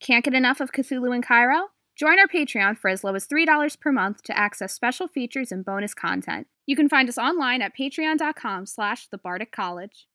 Can't get enough of Cthulhu in Cairo? Join our Patreon for as low as $3 per month to access special features and bonus content. You can find us online at patreon.com slash the College.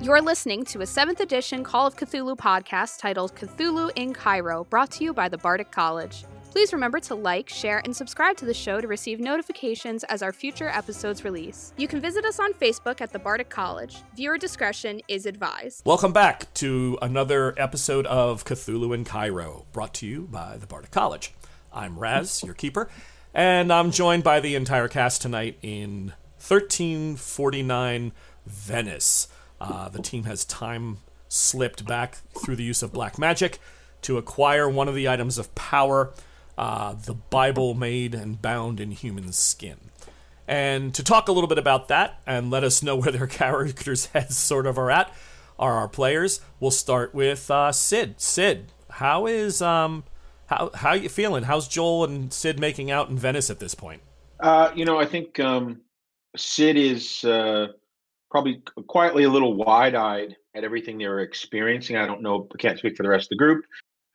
You're listening to a 7th edition Call of Cthulhu podcast titled Cthulhu in Cairo, brought to you by the Bardic College. Please remember to like, share, and subscribe to the show to receive notifications as our future episodes release. You can visit us on Facebook at the Bardic College. Viewer discretion is advised. Welcome back to another episode of Cthulhu in Cairo, brought to you by the Bardic College. I'm Raz, your keeper, and I'm joined by the entire cast tonight in 1349 Venice. Uh, the team has time slipped back through the use of black magic to acquire one of the items of power uh, the Bible made and bound in human skin. And to talk a little bit about that and let us know where their characters' heads sort of are at are our players. We'll start with uh, Sid. Sid, how is um, how how you feeling? How's Joel and Sid making out in Venice at this point? Uh, you know, I think um, Sid is uh, probably quietly a little wide-eyed at everything they're experiencing. I don't know, I can't speak for the rest of the group,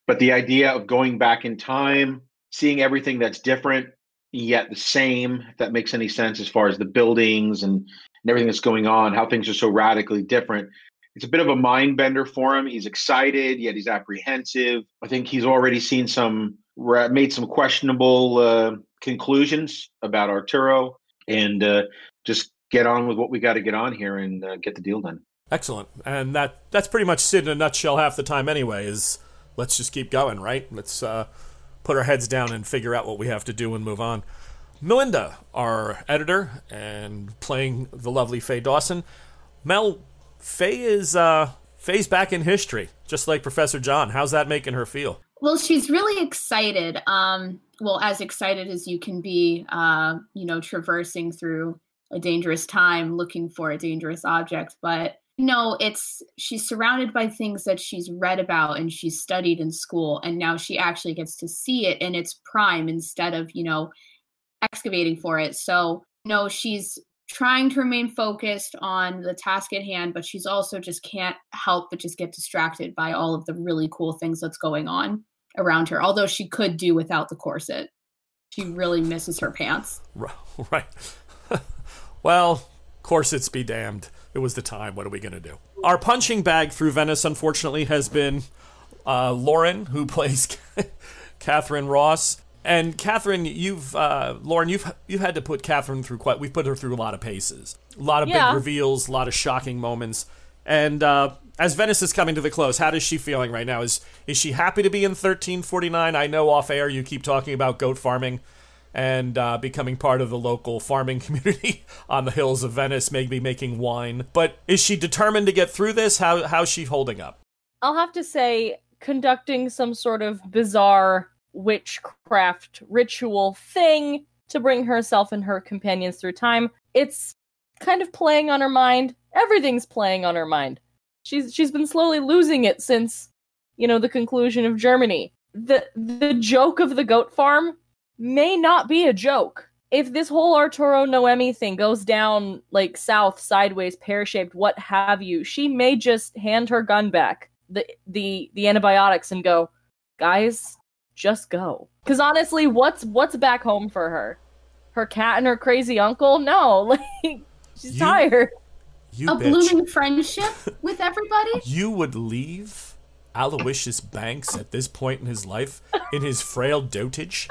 but the idea of going back in time seeing everything that's different yet the same if that makes any sense as far as the buildings and, and everything that's going on how things are so radically different. It's a bit of a mind bender for him. He's excited yet he's apprehensive. I think he's already seen some made some questionable uh, conclusions about arturo and uh, just get on with what we got to get on here and uh, get the deal done. Excellent. And that that's pretty much sid in a nutshell half the time anyway is let's just keep going right? Let's uh put our heads down and figure out what we have to do and move on. Melinda, our editor, and playing the lovely Faye Dawson. Mel, Faye is uh, Faye's back in history, just like Professor John. How's that making her feel? Well, she's really excited. Um, well, as excited as you can be, uh, you know, traversing through a dangerous time, looking for a dangerous object. But no, it's she's surrounded by things that she's read about and she's studied in school, and now she actually gets to see it in its prime instead of, you know, excavating for it. So, no, she's trying to remain focused on the task at hand, but she's also just can't help but just get distracted by all of the really cool things that's going on around her. Although she could do without the corset. She really misses her pants. Right. well, corsets be damned it was the time. What are we going to do? Our punching bag through Venice, unfortunately, has been uh, Lauren, who plays Catherine Ross. And Catherine, you've uh, Lauren, you've you've had to put Catherine through quite. We've put her through a lot of paces, a lot of yeah. big reveals, a lot of shocking moments. And uh, as Venice is coming to the close, how is she feeling right now? Is is she happy to be in 1349? I know off air you keep talking about goat farming and uh, becoming part of the local farming community on the hills of Venice, maybe making wine. But is she determined to get through this? How how's she holding up? I'll have to say, conducting some sort of bizarre witchcraft ritual thing to bring herself and her companions through time. It's kind of playing on her mind. Everything's playing on her mind. She's she's been slowly losing it since, you know, the conclusion of Germany. The the joke of the goat farm may not be a joke. If this whole Arturo Noemi thing goes down like south, sideways, pear shaped, what have you, she may just hand her gun back, the the the antibiotics, and go, guys, just go. Because honestly, what's what's back home for her? Her cat and her crazy uncle? No, like she's you, tired. You a bitch. blooming friendship with everybody. You would leave Aloysius Banks at this point in his life in his frail dotage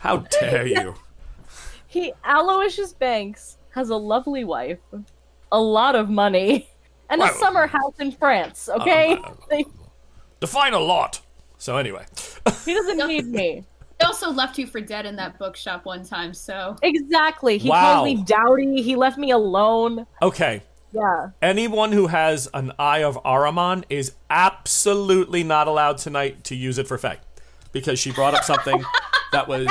how dare you? He Aloysius Banks has a lovely wife, a lot of money, and a well, summer house in France. Okay, uh, uh, define a lot. So anyway, he doesn't need me. He also left you for dead in that bookshop one time. So exactly, he wow. called me dowdy. He left me alone. Okay. Yeah. Anyone who has an eye of Ahriman is absolutely not allowed tonight to use it for fact because she brought up something that was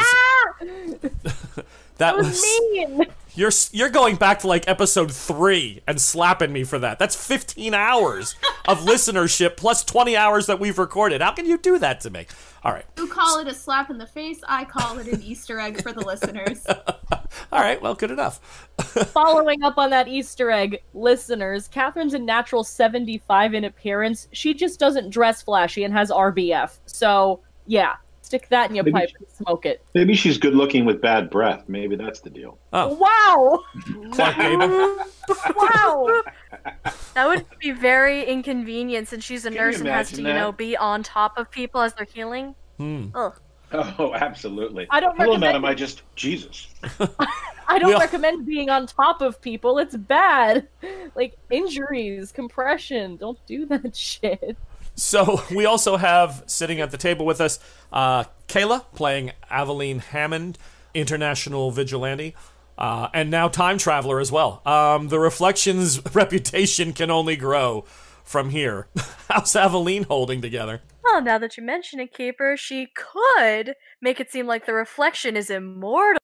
that, that was, was mean. You're you're going back to like episode three and slapping me for that. That's 15 hours of listenership plus 20 hours that we've recorded. How can you do that to me? All right, You call it a slap in the face. I call it an Easter egg for the listeners. all right. Well, good enough. Following up on that Easter egg, listeners, Catherine's a natural 75 in appearance. She just doesn't dress flashy and has RBF. So, yeah, stick that in your Maybe pipe she- and smoke it. Maybe she's good looking with bad breath. Maybe that's the deal. Oh, Wow! Clark Gable. Wow! That would be very inconvenient since she's a you nurse and has to, imagine you know, be on top of people as they're healing. Hmm. Ugh. Oh, absolutely. I don't Hello, recommend- madam. I just Jesus. I don't We all- recommend being on top of people. It's bad. Like injuries, compression. Don't do that shit. So we also have sitting at the table with us uh, Kayla playing Aveline Hammond, international vigilante, uh, and now time traveler as well. Um, the Reflections reputation can only grow from here. How's Aveline holding together? Well, now that you mention it, Keeper, she could make it seem like the reflection is immortal.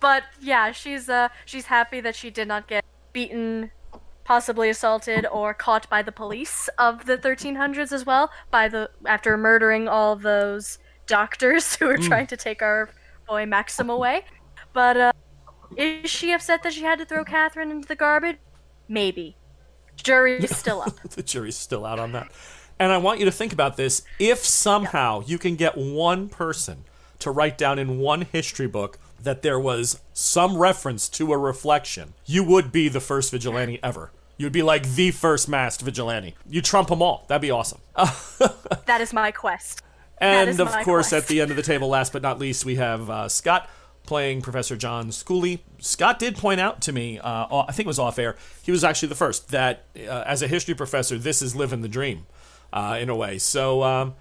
But yeah, she's uh she's happy that she did not get beaten, possibly assaulted, or caught by the police of the 1300s as well. By the after murdering all those doctors who were trying to take our boy Maxim away. But uh, is she upset that she had to throw Catherine into the garbage? Maybe. Jury's still up. the jury's still out on that. And I want you to think about this. If somehow you can get one person to write down in one history book that there was some reference to a reflection, you would be the first vigilante ever. You'd be like the first masked vigilante. You trump them all. That'd be awesome. that is my quest. And of course, quest. at the end of the table, last but not least, we have uh, Scott playing Professor John Schooley. Scott did point out to me, uh, I think it was off air, he was actually the first, that uh, as a history professor, this is living the dream uh, in a way. So, um,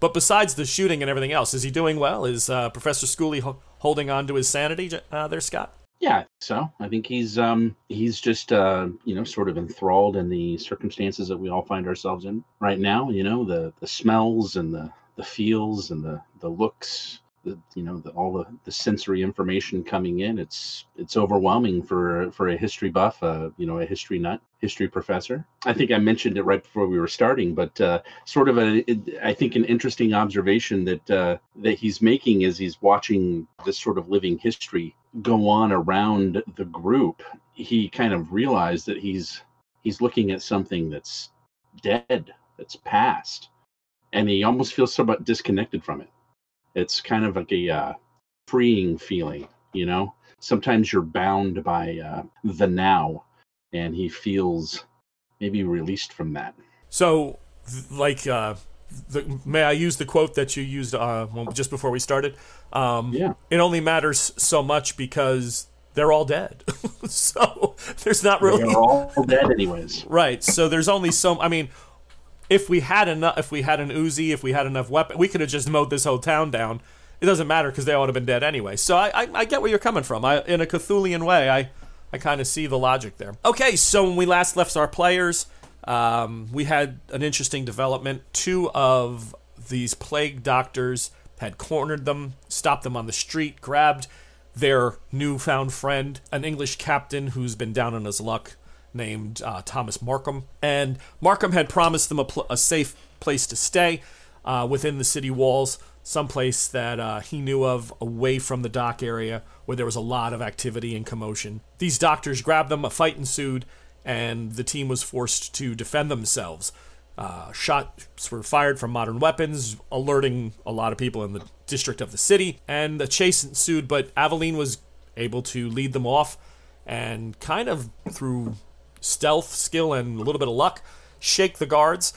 but besides the shooting and everything else, is he doing well? Is uh, Professor Schooley ho- holding on to his sanity uh, there, Scott? Yeah, so I think he's um he's just uh you know sort of enthralled in the circumstances that we all find ourselves in right now. You know the the smells and the the feels and the the looks. The, you know the, all the, the sensory information coming in it's it's overwhelming for for a history buff uh you know a history nut history professor i think i mentioned it right before we were starting but uh sort of a i think an interesting observation that uh that he's making is he's watching this sort of living history go on around the group, he kind of realized that he's he's looking at something that's dead, that's past, and he almost feels somewhat disconnected from it. It's kind of like a uh, freeing feeling, you know. Sometimes you're bound by uh, the now, and he feels maybe released from that. So, like, uh, the, may I use the quote that you used uh, just before we started? Um, Yeah. It only matters so much because they're all dead. so there's not really They're all dead, anyways. right. So there's only so. I mean, if we had enough, if we had an Uzi, if we had enough weapon, we could have just mowed this whole town down. It doesn't matter because they all would have been dead anyway. So I, I, I get where you're coming from. I, in a Cthulian way, I, I kind of see the logic there. Okay, so when we last left our players, um, we had an interesting development. Two of these plague doctors had cornered them, stopped them on the street, grabbed their newfound friend, an English captain who's been down on his luck, named uh, Thomas Markham. And Markham had promised them a, pl- a safe place to stay uh, within the city walls, someplace that uh, he knew of away from the dock area where there was a lot of activity and commotion. These doctors grabbed them, a fight ensued, and the team was forced to defend themselves. Uh, shots were fired from modern weapons, alerting a lot of people in the district of the city, and a chase ensued. But Aveline was able to lead them off and kind of through stealth, skill, and a little bit of luck, shake the guards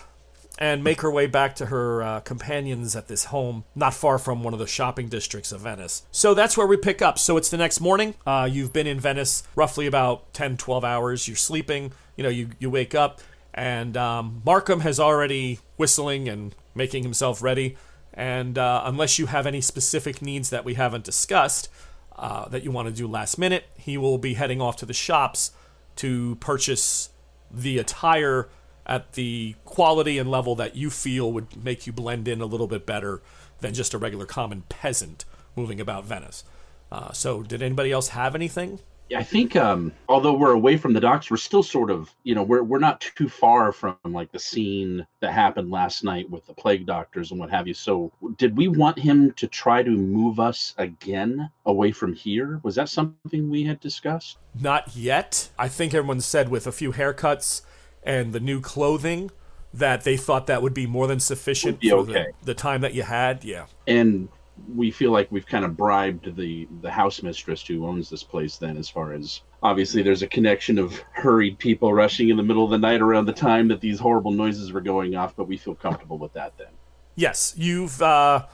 and make her way back to her uh, companions at this home, not far from one of the shopping districts of Venice. So that's where we pick up. So it's the next morning. Uh, you've been in Venice roughly about 10, 12 hours. You're sleeping. You know, you, you wake up, and um, Markham has already whistling and making himself ready. And uh, unless you have any specific needs that we haven't discussed uh, that you want to do last minute, he will be heading off to the shops to purchase the attire at the quality and level that you feel would make you blend in a little bit better than just a regular common peasant moving about Venice. Uh, so, did anybody else have anything? I think um, although we're away from the docks, we're still sort of, you know, we're we're not too far from like the scene that happened last night with the plague doctors and what have you. So, did we want him to try to move us again away from here? Was that something we had discussed? Not yet. I think everyone said with a few haircuts and the new clothing that they thought that would be more than sufficient be for okay. the, the time that you had. Yeah. And we feel like we've kind of bribed the the house mistress who owns this place. Then, as far as obviously, there's a connection of hurried people rushing in the middle of the night around the time that these horrible noises were going off. But we feel comfortable with that then. Yes, you've uh,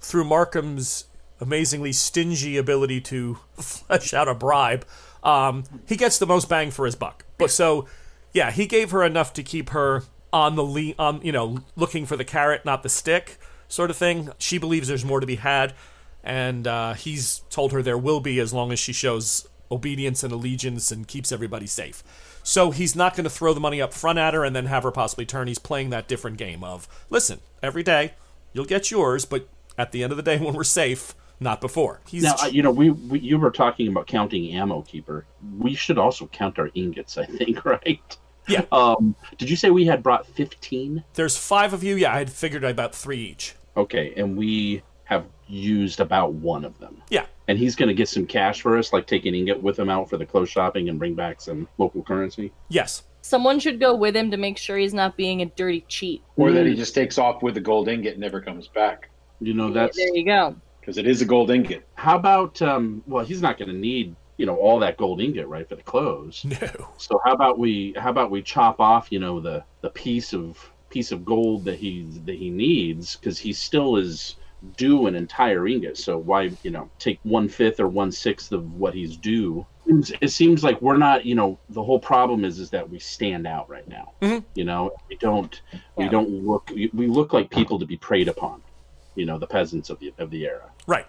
through Markham's amazingly stingy ability to flesh out a bribe, um, he gets the most bang for his buck. But so, yeah, he gave her enough to keep her on the le- on you know looking for the carrot, not the stick, sort of thing. She believes there's more to be had, and uh, he's told her there will be as long as she shows obedience and allegiance and keeps everybody safe. So he's not going to throw the money up front at her and then have her possibly turn. He's playing that different game of listen, every day you'll get yours, but at the end of the day when we're safe, not before. He's Now, uh, you know, we, we you were talking about counting ammo keeper. We should also count our ingots, I think, right? Yeah. Um, did you say we had brought fifteen? there's five of you. Yeah, I had figured about three each. Okay, and we have used about one of them. Yeah. And he's going to get some cash for us, like take an ingot with him out for the clothes shopping and bring back some local currency. Yes. Someone should go with him to make sure he's not being a dirty cheat. Or that he just takes off with the gold ingot and never comes back. You know, that's There you go. Because it is a gold ingot. how about um well, he's not going to need, you know, all that gold ingot, right, for the clothes. No. So how about we how about we chop off, you know, the the piece of piece of gold that he that he needs because he still is due an entire ingot. So why you know take one fifth or one sixth of what he's due? It seems like we're not, you know, the whole problem is is that we stand out right now. Mhm. You know, we don't we don't look we we look like people to be preyed upon. You know, the peasants of the of the era. Right.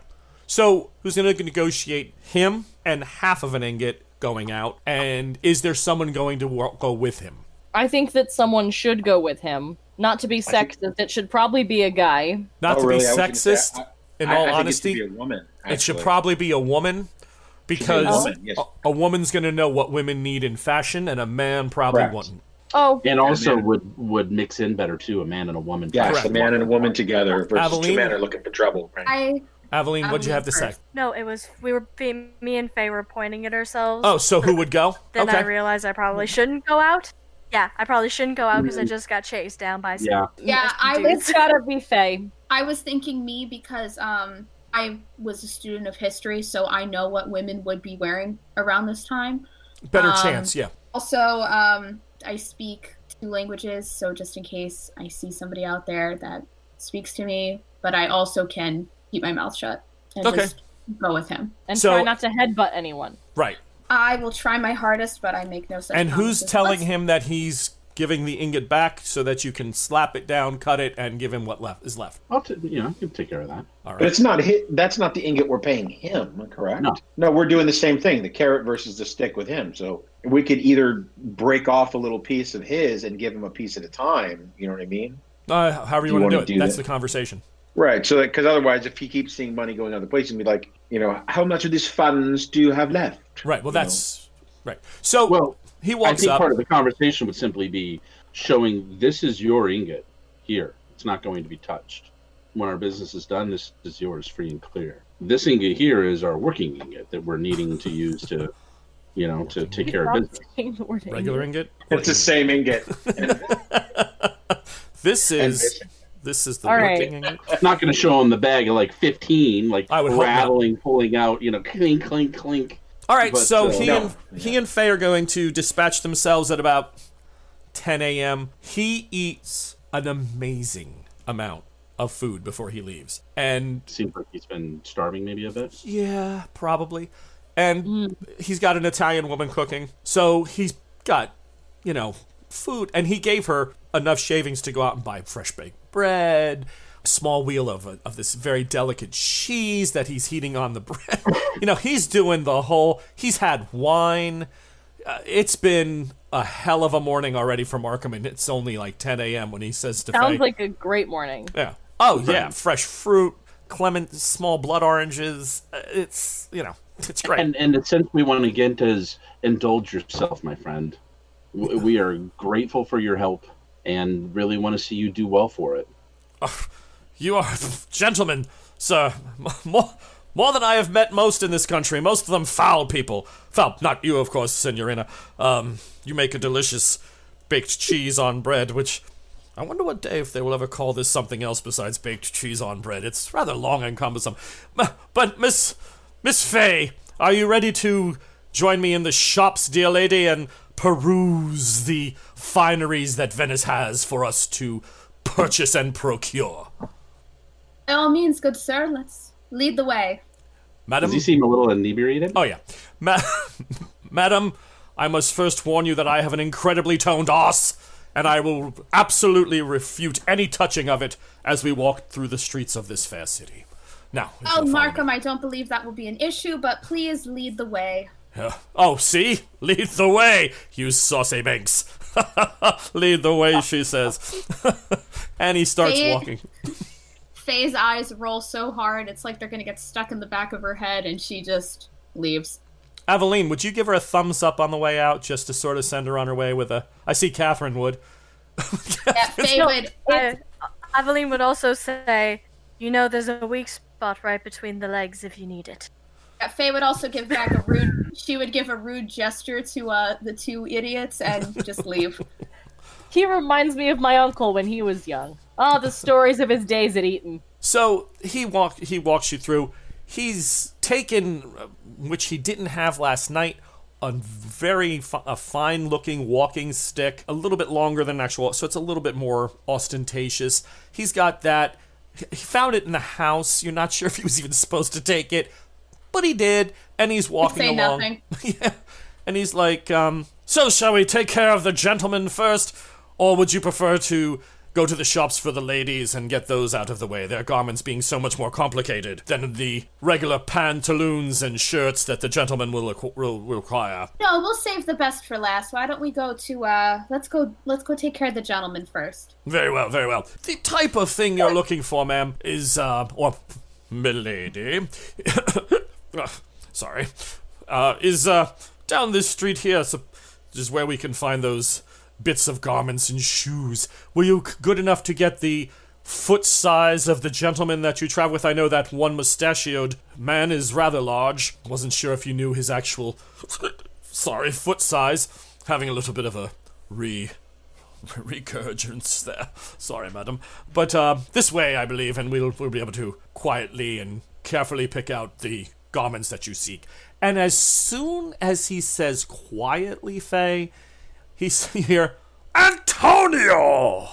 So who's going to negotiate him and half of an ingot going out? And is there someone going to go with him? I think that someone should go with him. Not to be think- sexist, it should probably be a guy. Not Oh, to really? be I say, sexist. I- in I- all I think honesty, it should be a woman. it should probably be a woman Should be a because woman, yes. a, a woman's going to know what women need in fashion, and a man probably Correct. wouldn't. Oh, And also man. would would mix in better too, a man and a woman. Yes, Correct. a man and a woman together versus Aveline? two men are looking for trouble. Right? I Aveline, what'd you Aveline have to say? No, it was we were me and Faye were pointing at ourselves. Oh, so who would go? Then I realized I probably shouldn't go out. Yeah, I probably shouldn't go out because I just got chased down by some Yeah. yeah, I dudes. it's gotta be Faye. I was thinking me because um I was a student of history, so I know what women would be wearing around this time. Better um, chance, yeah. Also, um, I speak two languages, so just in case I see somebody out there that speaks to me, but I also can keep my mouth shut and Okay. just go with him. And So- try not to headbutt anyone. Right. I will try my hardest, but I make no sense. And who's promises. telling Let's- him that he's giving the ingot back so that you can slap it down, cut it, and give him what left is left? I'll t- you know, I can take care of that. All But it's not hi That's not the ingot we're paying him, correct? No. no, we're doing the same thing: the carrot versus the stick with him. So we could either break off a little piece of his and give him a piece at a time. You know what I mean? Uh, however you Do you want to do wanna it. do That's that? the conversation. Right. So because otherwise, if he keeps seeing money going other places, and be like, you know, how much of these funds do you have left? Right. Well, You know? that's right. So Well, he walks I walks think up. part of the conversation would simply be showing this is your ingot here. It's not going to be touched. When our business is done, this is yours free and clear. This ingot here is our working ingot that we're needing to use to, you know, to take care of business. Saying the word regular ingot. ingot. It's the same ingot. This is fishing. This is the All right. working ingot. It's not going to show him the bag of like 15, like I would rattling, pulling out, you know, clink, clink, clink. All right. But, so uh, he No. and he and Faye are going to dispatch themselves at about 10 a.m. He eats an amazing amount of food before he leaves, and Seems like he's been starving maybe a bit. Yeah, probably. And he's got an Italian woman cooking. So he's got, you know, food. And he gave her enough shavings to go out and buy fresh baked bread, a small wheel of, a, of this very delicate cheese that he's heating on the bread. you know, he's doing the whole, he's had wine. Uh, it's been a hell of a morning already for Markham, and it's only like 10 a.m. when he says to Faye, Sounds like a great morning. yeah. Oh yeah, fresh fruit, clement, small blood oranges. Uh, It's you know, It's great. And and the sense we want to get is indulge yourself, my friend. We are grateful for your help and really want to see you do well for it. You are gentlemen, sir. More, more than I have met most in this country. Most of them foul people. Foul, not you, of course, Signorina. Um, you make a delicious baked cheese on bread, which I wonder what day if they will ever call this something else besides baked cheese on bread. It's rather long and cumbersome. But Miss Miss Faye, are you ready to join me in the shops, dear lady, and peruse the fineries that Venice has for us to purchase and procure? By all means, good sir, let's lead the way. Madam, Does he seem a little inebriated? Oh yeah, Ma- Madam, I must first warn you that I have an incredibly toned ass, and I will absolutely refute any touching of it as we walk through the streets of this fair city. Now, Oh, you'll Markham, I don't believe that will be an issue, but please lead the way. Me. Uh, oh, see, lead the way, you saucy banks. lead the way, she says, and he starts Say it. walking. Faye's eyes roll so hard, it's like they're gonna get stuck in the back of her head, and she just leaves. Aveline, would you give her a thumbs up on the way out, just to sort of send her on her way with a? I see Catherine would. Yeah, Faye No, would. I, Aveline would also say, you know, there's a weak spot right between the legs if you need it. Yeah, Faye would also give back a rude. She would give a rude gesture to uh, the two idiots and just leave. He reminds me of my uncle when he was young. Oh, the stories of his days at Eton. So he walk he walks you through. He's taken, uh, which he didn't have last night, a very fi- a fine looking walking stick, a little bit longer than actual, so it's a little bit more ostentatious. He's got that. He found it in the house. You're not sure if he was even supposed to take it, but he did, and he's walking say along. nothing. yeah, and he's like, um, "So shall we take care of the gentlemen first, or would you prefer to go to the shops for the ladies and get those out of the way? Their garments being so much more complicated than the regular pantaloons and shirts that the gentlemen will, requ- will require." No, we'll save the best for last. Why don't we go to uh let's go let's go take care of the gentleman first. Very well, very well. The type of thing you're looking for, ma'am, is, uh, or, milady, uh, sorry, uh, is, uh, down this street here, so, this is where we can find those bits of garments and shoes. Were you good enough to get the foot size of the gentleman that you travel with? I know that one mustachioed man is rather large. Wasn't sure if you knew his actual, sorry, foot size. Having a little bit of a re recurgence there. Sorry, madam. But uh, this way, I believe, and we'll, we'll be able to quietly and carefully pick out the garments that you seek. And as soon as he says quietly, Faye, he's here, Antonio!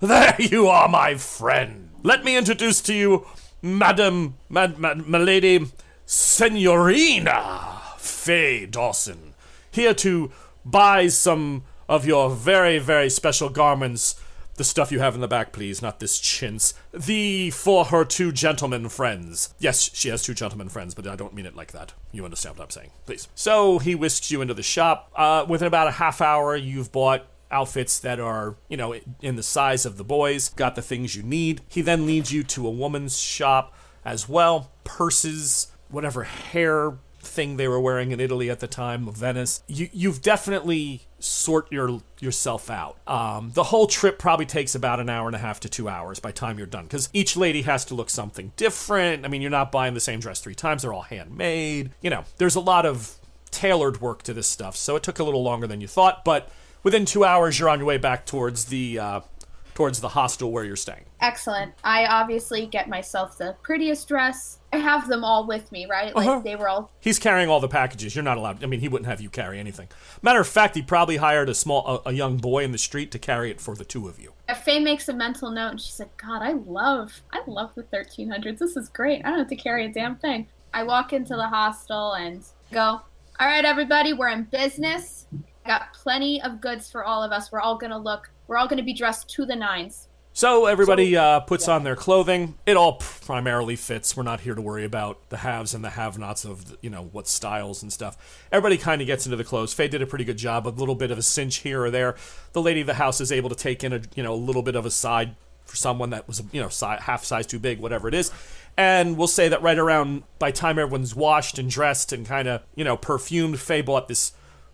There you are, my friend. Let me introduce to you, Madam, Mad, Mad, Milady, Senorina Faye Dawson, here to buy some of your very, very special garments. The stuff you have in the back, please, not this chintz. The for her two gentlemen friends. Yes, she has two gentlemen friends, but I don't mean it like that. You understand what I'm saying, please. So he whisks you into the shop. Uh, within about a half hour, you've bought outfits that are, you know, in the size of the boys, got the things you need. He then leads you to a woman's shop as well, purses, whatever hair thing they were wearing in Italy at the time of Venice. You you've definitely sort your yourself out. Um, the whole trip probably takes about an hour and a half to two hours by time you're done because each lady has to look something different. I mean, you're not buying the same dress three times; they're all handmade. You know, there's a lot of tailored work to this stuff, so it took a little longer than you thought. But within two hours, you're on your way back towards the uh, towards the hostel where you're staying. Excellent. I obviously get myself the prettiest dress. I have them all with me, right? Like Uh-huh. they were all He's carrying all the packages. You're not allowed. I mean, he wouldn't have you carry anything. Matter of fact, he probably hired a small, a, a young boy in the street to carry it for the two of you. Faye makes a mental note and she's like, God, I love I love the thirteen hundreds. This is great. I don't have to carry a damn thing. I walk into the hostel and go, All right, everybody, we're in business. I got plenty of goods for all of us. We're all gonna look we're all gonna be dressed to the nines. So everybody uh, puts on their clothing. It all primarily fits. We're not here to worry about the haves and the have-nots of you know what styles and stuff. Everybody kind of gets into the clothes. Faye did a pretty good job. A little bit of a cinch here or there. The lady of the house is able to take in a you know a little bit of a side for someone that was you know si- half size too big, whatever it is. And we'll say that right around by time everyone's washed and dressed and kind of you know perfumed, Faye bought this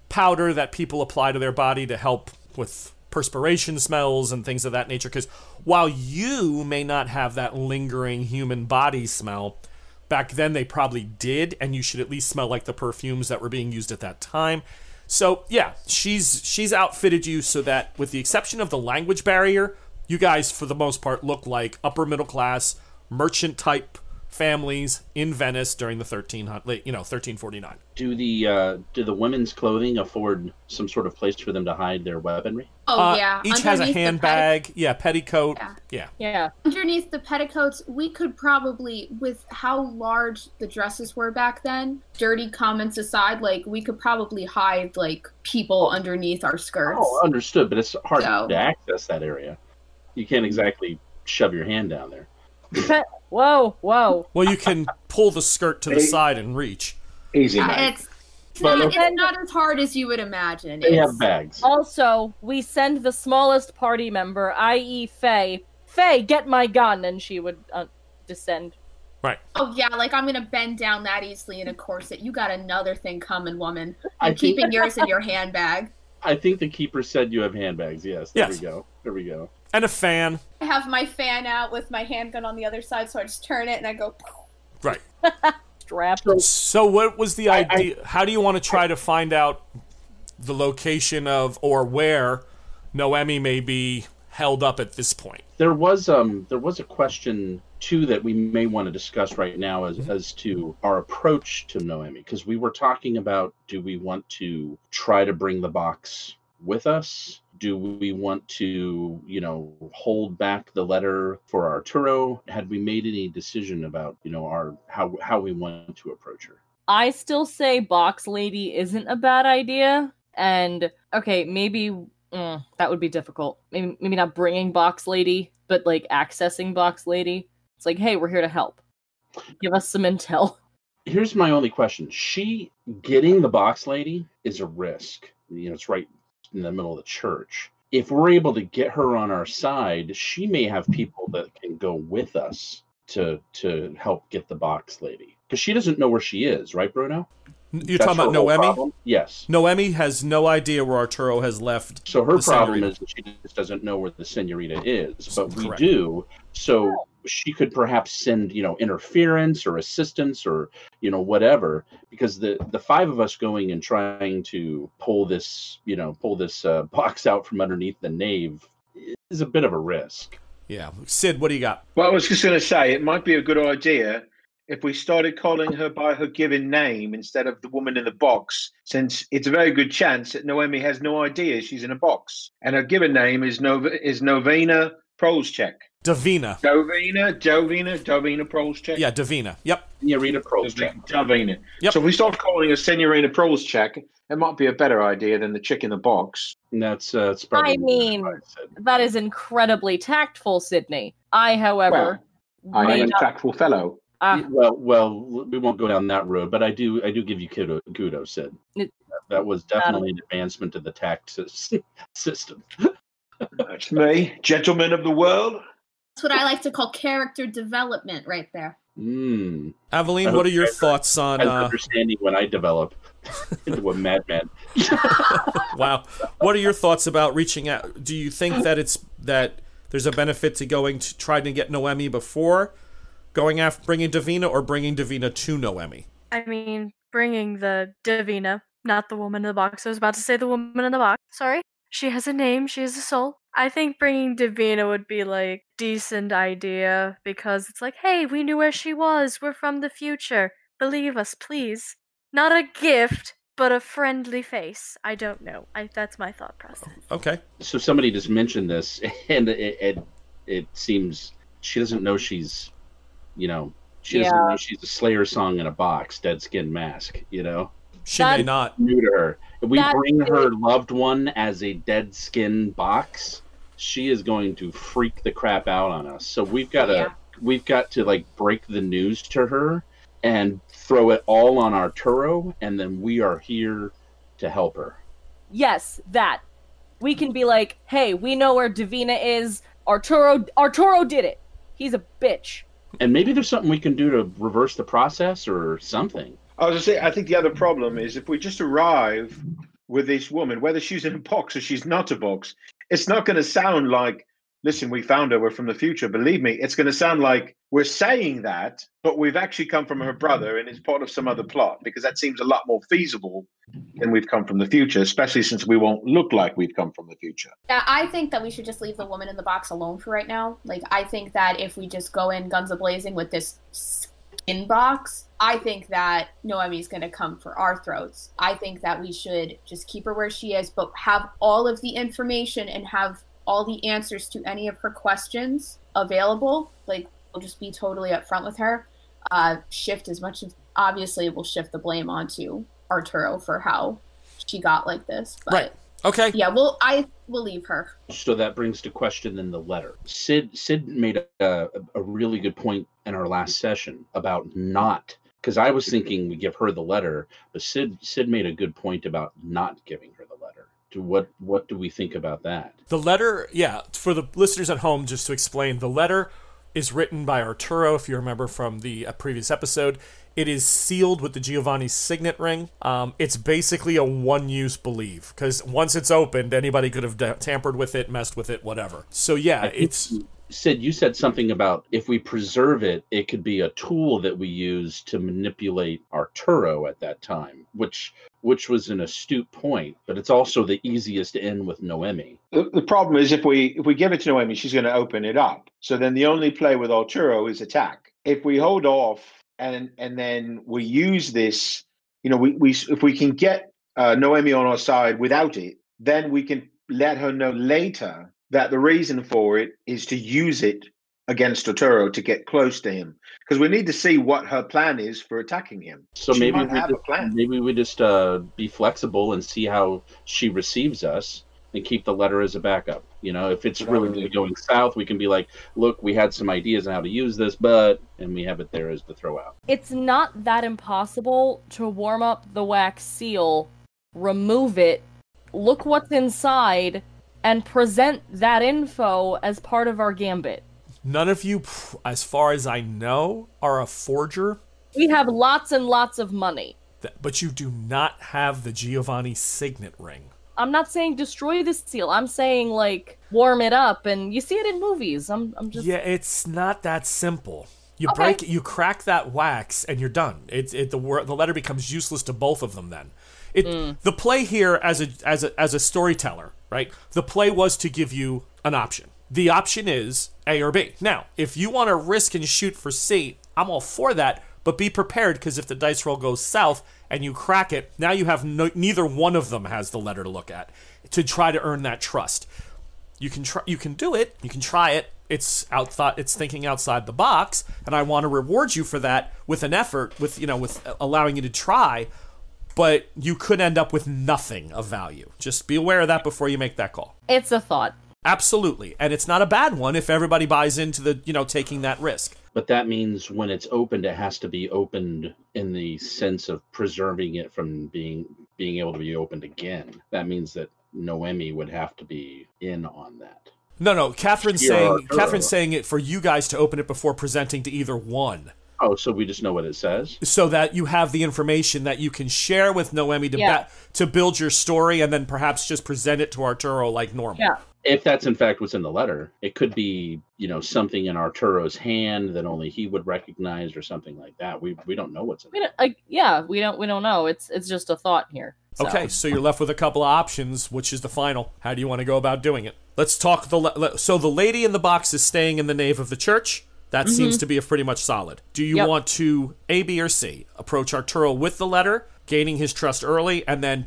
powder that people apply to their body to help with perspiration smells and things of that nature. Because while you may not have that lingering human body smell, back then they probably did, and you should at least smell like the perfumes that were being used at that time. So yeah, she's she's outfitted you so that, with the exception of the language barrier, you guys for the most part look like upper middle class merchant type families in Venice during the 1300 you know 1349. Do the uh, do the women's clothing afford some sort of place for them to hide their weaponry? Oh Uh, yeah. each has a Underneath the handbag, yeah, petticoat, Yeah. yeah. Yeah. underneath the petticoats, we could probably, with how large the dresses were back then, dirty comments aside, like we could probably hide like people underneath our skirts. Oh, understood, but it's hard So- to access that area. You can't exactly shove your hand down there. Whoa, whoa. Well, you can pull the skirt to the They- side and reach. Easy, Uh, mate. it's it's But not, look- it's not as hard as you would imagine. They It's- have bags. Also, we send the smallest party member, i.e., Faye. Faye, get my gun, and she would uh, descend. Right. Oh yeah, like I'm gonna bend down that easily in a corset. You got another thing coming, woman. I I'm think keeping yours in your handbag. I think the keeper said you have handbags. Yes. There Yes. we go. There we go. And a fan. I have my fan out with my handgun on the other side, so I just turn it and I go. Right. Strap. So what was the I- idea? how do you want to try to find out the location of or where Noemi may be held up at this point? There was um there was a question too that we may want to discuss right now as as to our approach to Noemi because we were talking about do we want to try to bring the box with us? Do we want to, you know, hold back the letter for Arturo? Had we made any decision about, you know, our how how we want to approach her? I still say Box Lady isn't a bad idea. And okay, maybe mm, that would be difficult. Maybe maybe not bringing Box Lady, but like accessing Box Lady. It's like, hey, we're here to help. Give us some intel. here's my only question she getting the box lady is a risk you know it's right in the middle of the church. If we're able to get her on our side she may have people that can go with us to to help get the box lady. Because she doesn't know where she is right bruno You're That's talking about Noemi? problem? yes Noemi has no idea where Arturo has left. so her The problem senorita. is that she just doesn't know where the senorita is but we do so she could perhaps send you know interference or assistance or you know whatever because the the five of us going and trying to pull this you know pull this uh, box out from underneath the nave is a bit of a risk Yeah. Sid, what do you got? Well, I was just going to say it might be a good idea if we started calling her by her given name instead of the woman in the box, since it's a very good chance that Noemi has no idea she's in a box, and her given name is Nov- is Novena Proleschek. Davina. Dovina, Dovina, Dovina Proleschek. Yeah, Davina. Yep. Senorita Proleschek. Dovina. Yep. So if we start calling her Senorita Proleschek, it might be a better idea than the chick in the box. And that's uh that's probably I mean- I. That is incredibly tactful, Sydney. I, however, I may am a tactful fellow. Ah, well well we won't go down that road but i do i do give you kudo, kudos sid It- that was definitely an advancement to the tax system That's me, gentlemen of the world. That's what I like to call character development, right there. mm. Aveline, what are your you guys thoughts on uh, understanding when I develop into a madman. wow. What are your thoughts about reaching out? Do you think that it's that there's a benefit to going to trying to get Noemi before going after bringing Davina or bringing Davina to Noemi? I mean, bringing the Davina, not the woman in the box. I was about to say the woman in the box. Sorry. She has a name, she has a soul. I think bringing Davina would be like decent idea because it's like, hey, we knew where she was. We're from the future. Believe us, please. Not a gift, but a friendly face. I don't know. I that's my thought process. Okay. So somebody just mentioned this, and it it, it seems she doesn't know she's, you know, she doesn't Yeah. know she's a Slayer song in a box, Dead Skin Mask. You know, She may not. new to her. If we That bring is- her loved one as a dead skin box, she is going to freak the crap out on us. So we've got to Yeah. we've got to like break the news to her and throw it all on Arturo, and then we are here to help her. yes, that. We can be like, hey, we know where Davina is. Arturo Arturo did it. He's a bitch. And maybe there's something we can do to reverse the process or something. I was say, I think the other problem is if we just arrive with this woman, whether she's in a box or she's not a box, it's not going to sound like, listen, we found her, we're from the future. Believe me, it's going to sound like we're saying that, but we've actually come from her brother and it's part of some other plot because that seems a lot more feasible than we've come from the future, especially since we won't look like we've come from the future. Yeah, I think that we should just leave the woman in the box alone for right now. Like, I think that if we just go in guns a blazing with this skin box, I think that Noemi's going to come for our throats. I think that we should just keep her where she is, but have all of the information and have all the answers to any of her questions available. Like, we'll just be totally upfront with her. Uh, shift as much as obviously we'll shift the blame onto Arturo for how she got like this. But Right. Okay. yeah, well, I will leave her. So that brings to question in the letter. Sid Sid made a, a really good point in our last session about not because I was thinking we give her the letter, but Sid Sid made a good point about not giving her the letter. Do what what do we think about that? The letter, yeah, for the listeners at home, just to explain, the letter is written by Arturo, if you remember from the previous episode. It is sealed with the Giovanni signet ring. Um, it's basically a one use believe, because once it's opened, anybody could have tampered with it, messed with it, whatever. So, yeah, it's. Sid, you said something about if we preserve it, it could be a tool that we use to manipulate Arturo at that time, which which was an astute point, but it's also the easiest to end with Noemi. The, the problem is if we if we give it to Noemi, she's going to open it up. So then the only play with Arturo is attack. If we hold off and and then we use this, you know, we, we if we can get uh, Noemi on our side without it, then we can let her know later that the reason for it is to use it against Arturo to get close to him because we need to see what her plan is for attacking him. So She maybe we have just, a plan. maybe we just uh, be flexible and see how she receives us and keep the letter as a backup. You know, if it's really really going south, we can be like, look, we had some ideas on how to use this, but and we have it there as the throw out. It's not that impossible to warm up the wax seal, remove it, look what's inside, and present that info as part of our gambit. None of you, as far as I know, are a forger, We have lots and lots of money. but you do not have the Giovanni signet ring. I'm not saying destroy the seal. I'm saying like warm it up, and you see it in movies. I'm, I'm just Yeah, it's not that simple. You Okay. break, you crack that wax, and you're done. It's it the the letter becomes useless to both of them. Then, it hmm. the play here as a as a as a storyteller, right? The play was to give you an option. The option is A or B. Now, if you want to risk and shoot for C, I'm all for that. But be prepared because if the dice roll goes south and you crack it, now you have no, neither one of them has the letter to look at to try to earn that trust you can try you can do it you can try it it's out thought it's thinking outside the box and i want to reward you for that with an effort with you know with uh, allowing you to try but you could end up with nothing of value just be aware of that before you make that call it's a thought. Absolutely and it's not a bad one if everybody buys into the you know taking that risk But that means when it's opened, it has to be opened in the sense of preserving it from being being able to be opened again. That means that Noemi would have to be in on that. no no catherine's Yeah, saying sure. catherine's saying it for you guys to open it before presenting to either one Oh, so we just know what it says. so that you have the information that you can share with Noemi to Yeah. ba- to build your story and then perhaps just present it to Arturo like normal. Yeah. If that's in fact what's in the letter, it could be, you know, something in Arturo's hand that only he would recognize or something like that. We we don't know what's in We it. don't, like, yeah, we don't we don't know. It's it's just a thought here. So. Okay, so you're left with a couple of options. Which is the final? How do you want to go about doing it? Let's talk the. Le- le- so the lady in the box is staying in the nave of the church. That mm-hmm. seems to be a pretty much solid. Do you Yep. want to A, B, or C approach Arturo with the letter, gaining his trust early, and then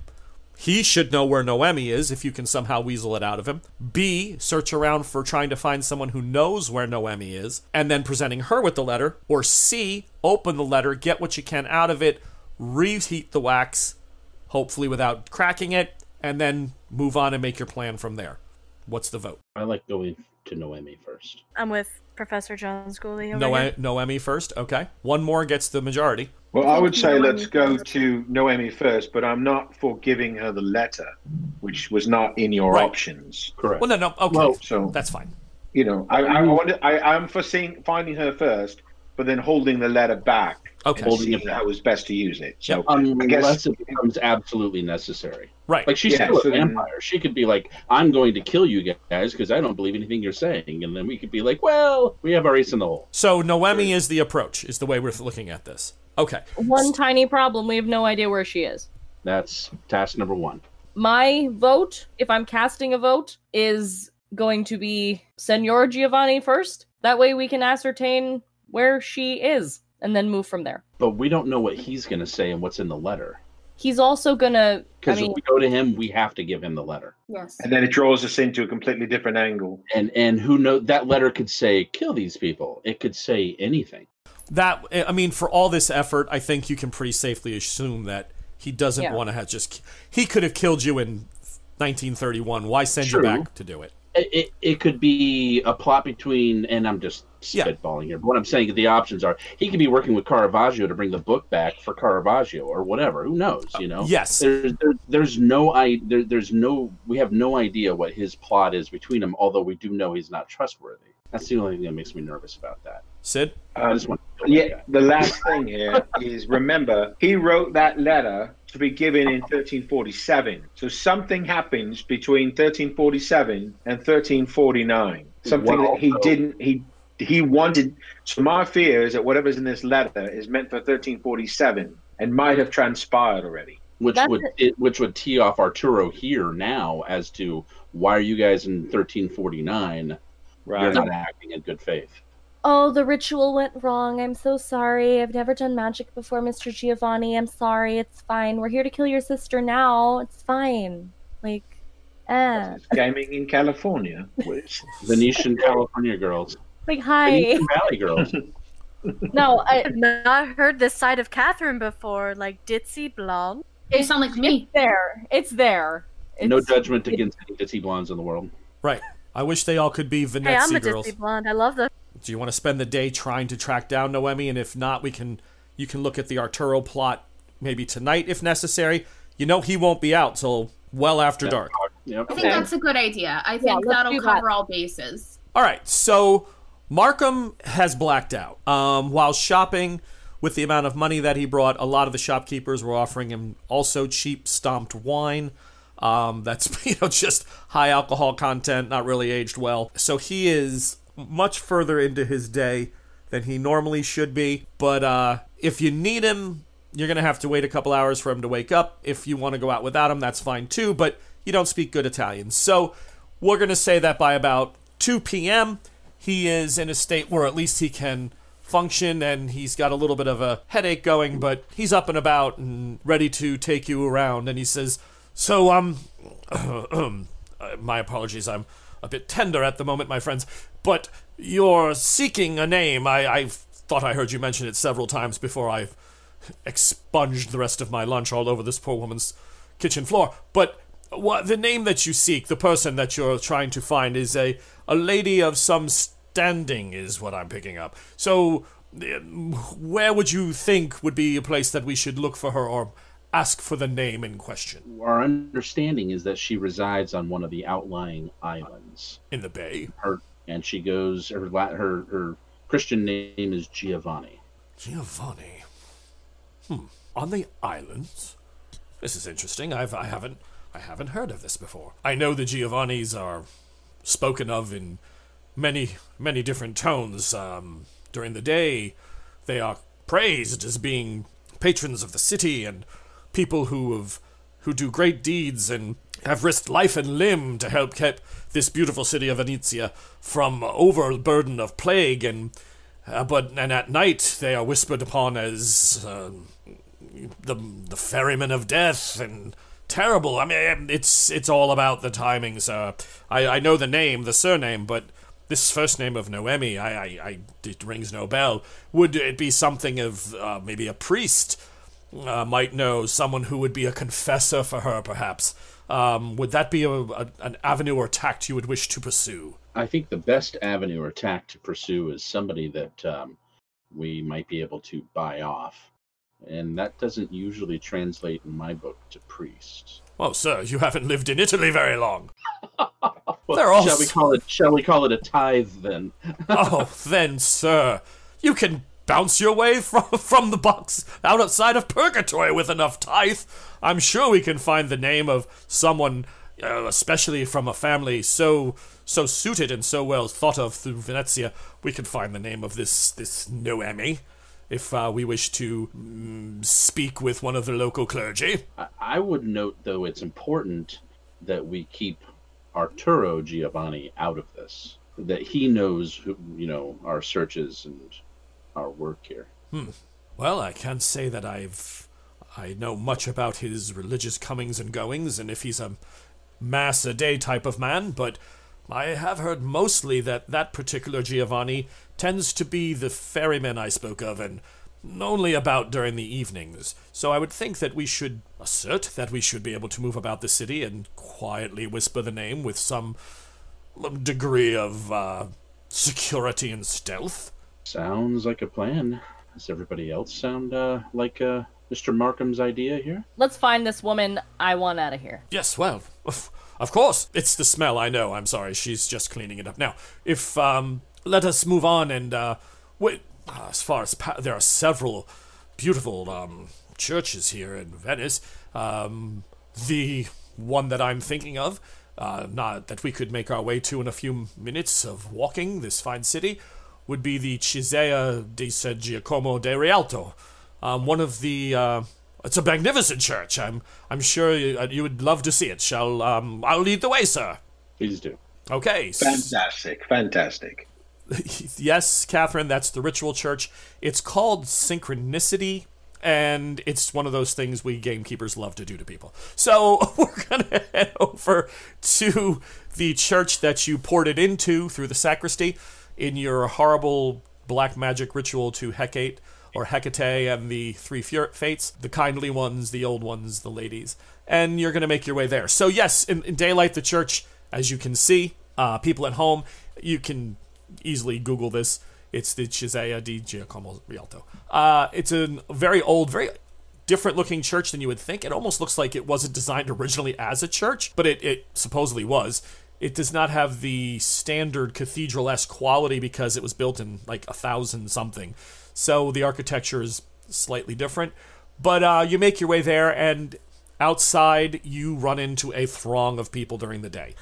he should know where Noemi is if you can somehow weasel it out of him. B, search around for trying to find someone who knows where Noemi is, and then presenting her with the letter. Or C, open the letter, get what you can out of it, reheat the wax, hopefully without cracking it, and then move on and make your plan from there. What's the vote? I like going to Noemi first. I'm with Professor John Schooley over Noe- here. Noemi first, okay. One more gets the majority. Well, I would say let's go to Noemi first, but I'm not for giving her the letter, which was not in your Right. options. Correct. Well, no, no, okay, Well, So that's fine. you know, I, I mm-hmm. wanted, I, I'm foreseeing finding her first, but then holding the letter back Okay. and Holding seeing it how it was best to use it. So Unless I guess it becomes absolutely necessary. Right. Like she's Yeah, still a so then- She could be like, "I'm going to kill you guys because I don't believe anything you're saying," and then we could be like, "Well, we have our ace in the hole." So Noemi is the approach, is the way we're looking at this. Okay. One tiny problem: we have no idea where she is. That's task number one. My vote, if I'm casting a vote, is going to be Senor Giovanni first. That way we can ascertain where she is and then move from there. But we don't know what he's going to say and what's in the letter. He's also gonna. I Because mean, if we go to him, we have to give him the letter. Yes. and then it draws us into a completely different angle. And and who know that letter could say kill these people. It could say anything. That I mean, for all this effort, I think you can pretty safely assume that he doesn't Yeah. want to have just. He could have killed you in 1931. Why send True. you back to do it? It, it, it could be a plot between, and I'm just Yeah. spitballing here. But what I'm saying, the options are he could be working with Caravaggio to bring the book back for Caravaggio or whatever. Who knows? You know. Yes. There's there, there's no I there, there's no we have no idea what his plot is between them. Although we do know he's not trustworthy. That's the only thing that makes me nervous about that. Sid. I Um, just want to kill that yeah, the last thing here is remember he wrote that letter to be given in 1347. So something happens between 1347 and 1349. Something Well, that he so- didn't he he wanted. So my fear is that whatever's in this letter is meant for 1347 and might have transpired already. which That's would it, which would tee off Arturo here now as to why are you guys in 1349? You're not acting in good faith. Oh, the ritual went wrong. I'm so sorry. I've never done magic before, Mr. Giovanni. I'm sorry. It's fine. We're here to kill your sister now. It's fine. Like, eh. Gaming in California. Which, Venetian California girls, Like, hi. Venetian Valley girls. No, I, I've not heard this side of Catherine before, like ditzy blonde. They sound like me. It's there. It's there. It's, no judgment against any ditzy blondes in the world. Right. I wish they all could be Venetian Hey, I'm a girls. ditzy blonde. I love the. Do you want to spend the day trying to track down Noemi? And if not, we can you can look at the Arturo plot maybe tonight if necessary. You know he won't be out till well after Yeah. dark. Yep. I think that's a good idea. I think let's that'll do that. cover all bases. All right, so Markham has blacked out. Um, while shopping with the amount of money that he brought, a lot of the shopkeepers were offering him also cheap stomped wine. Um, that's you know just high alcohol content, not really aged well. So he is much further into his day than he normally should be. But uh, if you need him, you're gonna have to wait a couple hours for him to wake up. If you want to go out without him, that's fine too. But you don't speak good Italian, so we're gonna say that by about 2 p.m. he is in a state where at least he can function and he's got a little bit of a headache going, but he's up and about and ready to take you around. And he says, "So um, uh, my apologies, I'm a bit tender at the moment, my friends, but you're seeking a name. I I thought I heard you mention it several times before I've expunged the rest of my lunch all over this poor woman's kitchen floor. But what the name that you seek, the person that you're trying to find, is a a lady of some standing, is what I'm picking up. So, um, where would you think would be a place that we should look for her, or ask for the name in question? Our understanding is that she resides on one of the outlying islands. In the bay, Her and she goes her her her Christian name is Giovanni. Giovanni. Hmm. On the islands. This is interesting. I've I haven't I haven't heard of this before. I know the Giovannis are spoken of in many many different tones. Um, during the day, they are praised as being patrons of the city and people who have who do great deeds and have risked life and limb to help keep this beautiful city of Venezia from overburden of plague and uh, but and at night they are whispered upon as um the the ferryman of death and terrible. I mean, it's it's all about the timings. Uh, I I know the name, the surname, but this first name of Noemi, I I, I it rings no bell. Would it be something of uh, maybe a priest? Uh, might know someone who would be a confessor for her, perhaps. Um, would that be a, a, an avenue or tact you would wish to pursue? I think the best avenue or tact to pursue is somebody that um, we might be able to buy off, and that doesn't usually translate in my book to priest. Well, sir, you haven't lived in Italy very long. Well, They're all shall we call it? Shall we call it a tithe then? oh, then, sir, you can bounce your way from from the box out outside of purgatory with enough tithe. I'm sure we can find the name of someone, uh, especially from a family so so suited and so well thought of through Venezia. We can find the name of this this Noemi. If uh, we wish to mm, speak with one of the local clergy, I, I would note, though, it's important that we keep Arturo Giovanni out of this. That he knows, who, you know, our searches and our work here. Well, I can't say that I've I know much about his religious comings and goings and if he's a mass a day type of man, but I have heard mostly that that particular Giovanni tends to be the ferryman I spoke of and only about during the evenings. So I would think that we should assert that we should be able to move about the city and quietly whisper the name with some degree of uh, security and stealth. Sounds like a plan. Does everybody else sound uh, like uh, Mr. Markham's idea here? Let's find this woman. I want out of here. Yes, well, of, of course. It's the smell, I know. I'm sorry. She's just cleaning it up. Now, if, um, let us move on and, uh, wait, uh, as far as, pa- there are several beautiful, um, churches here in Venice. Um, the one that I'm thinking of, uh, not that we could make our way to in a few minutes of walking this fine city, would be the Chiesa di San Giacomo de Rialto. Um, one of the, uh, it's a magnificent church. I'm, I'm sure you, uh, you would love to see it. Shall, um, I'll lead the way, sir. Please do. Okay. Fantastic, fantastic. yes, Catherine, that's the ritual church. It's called synchronicity, and it's one of those things we gamekeepers love to do to people. So we're gonna head over to the church that you ported into through the sacristy in your horrible black magic ritual to Hecate or Hecate and the three fates, the kindly ones, the old ones, the ladies, and you're gonna make your way there. So yes, in, in daylight, the church, as you can see, uh, people at home, you can easily Google this. It's the Chiesa di Giacomo Rialto. Uh, it's a very old, very different looking church than you would think. It almost looks like it wasn't designed originally as a church, but it, it supposedly was. It does not have the standard cathedral esque quality because it was built in like a thousand something. So the architecture is slightly different. But uh, you make your way there, and outside you run into a throng of people during the day.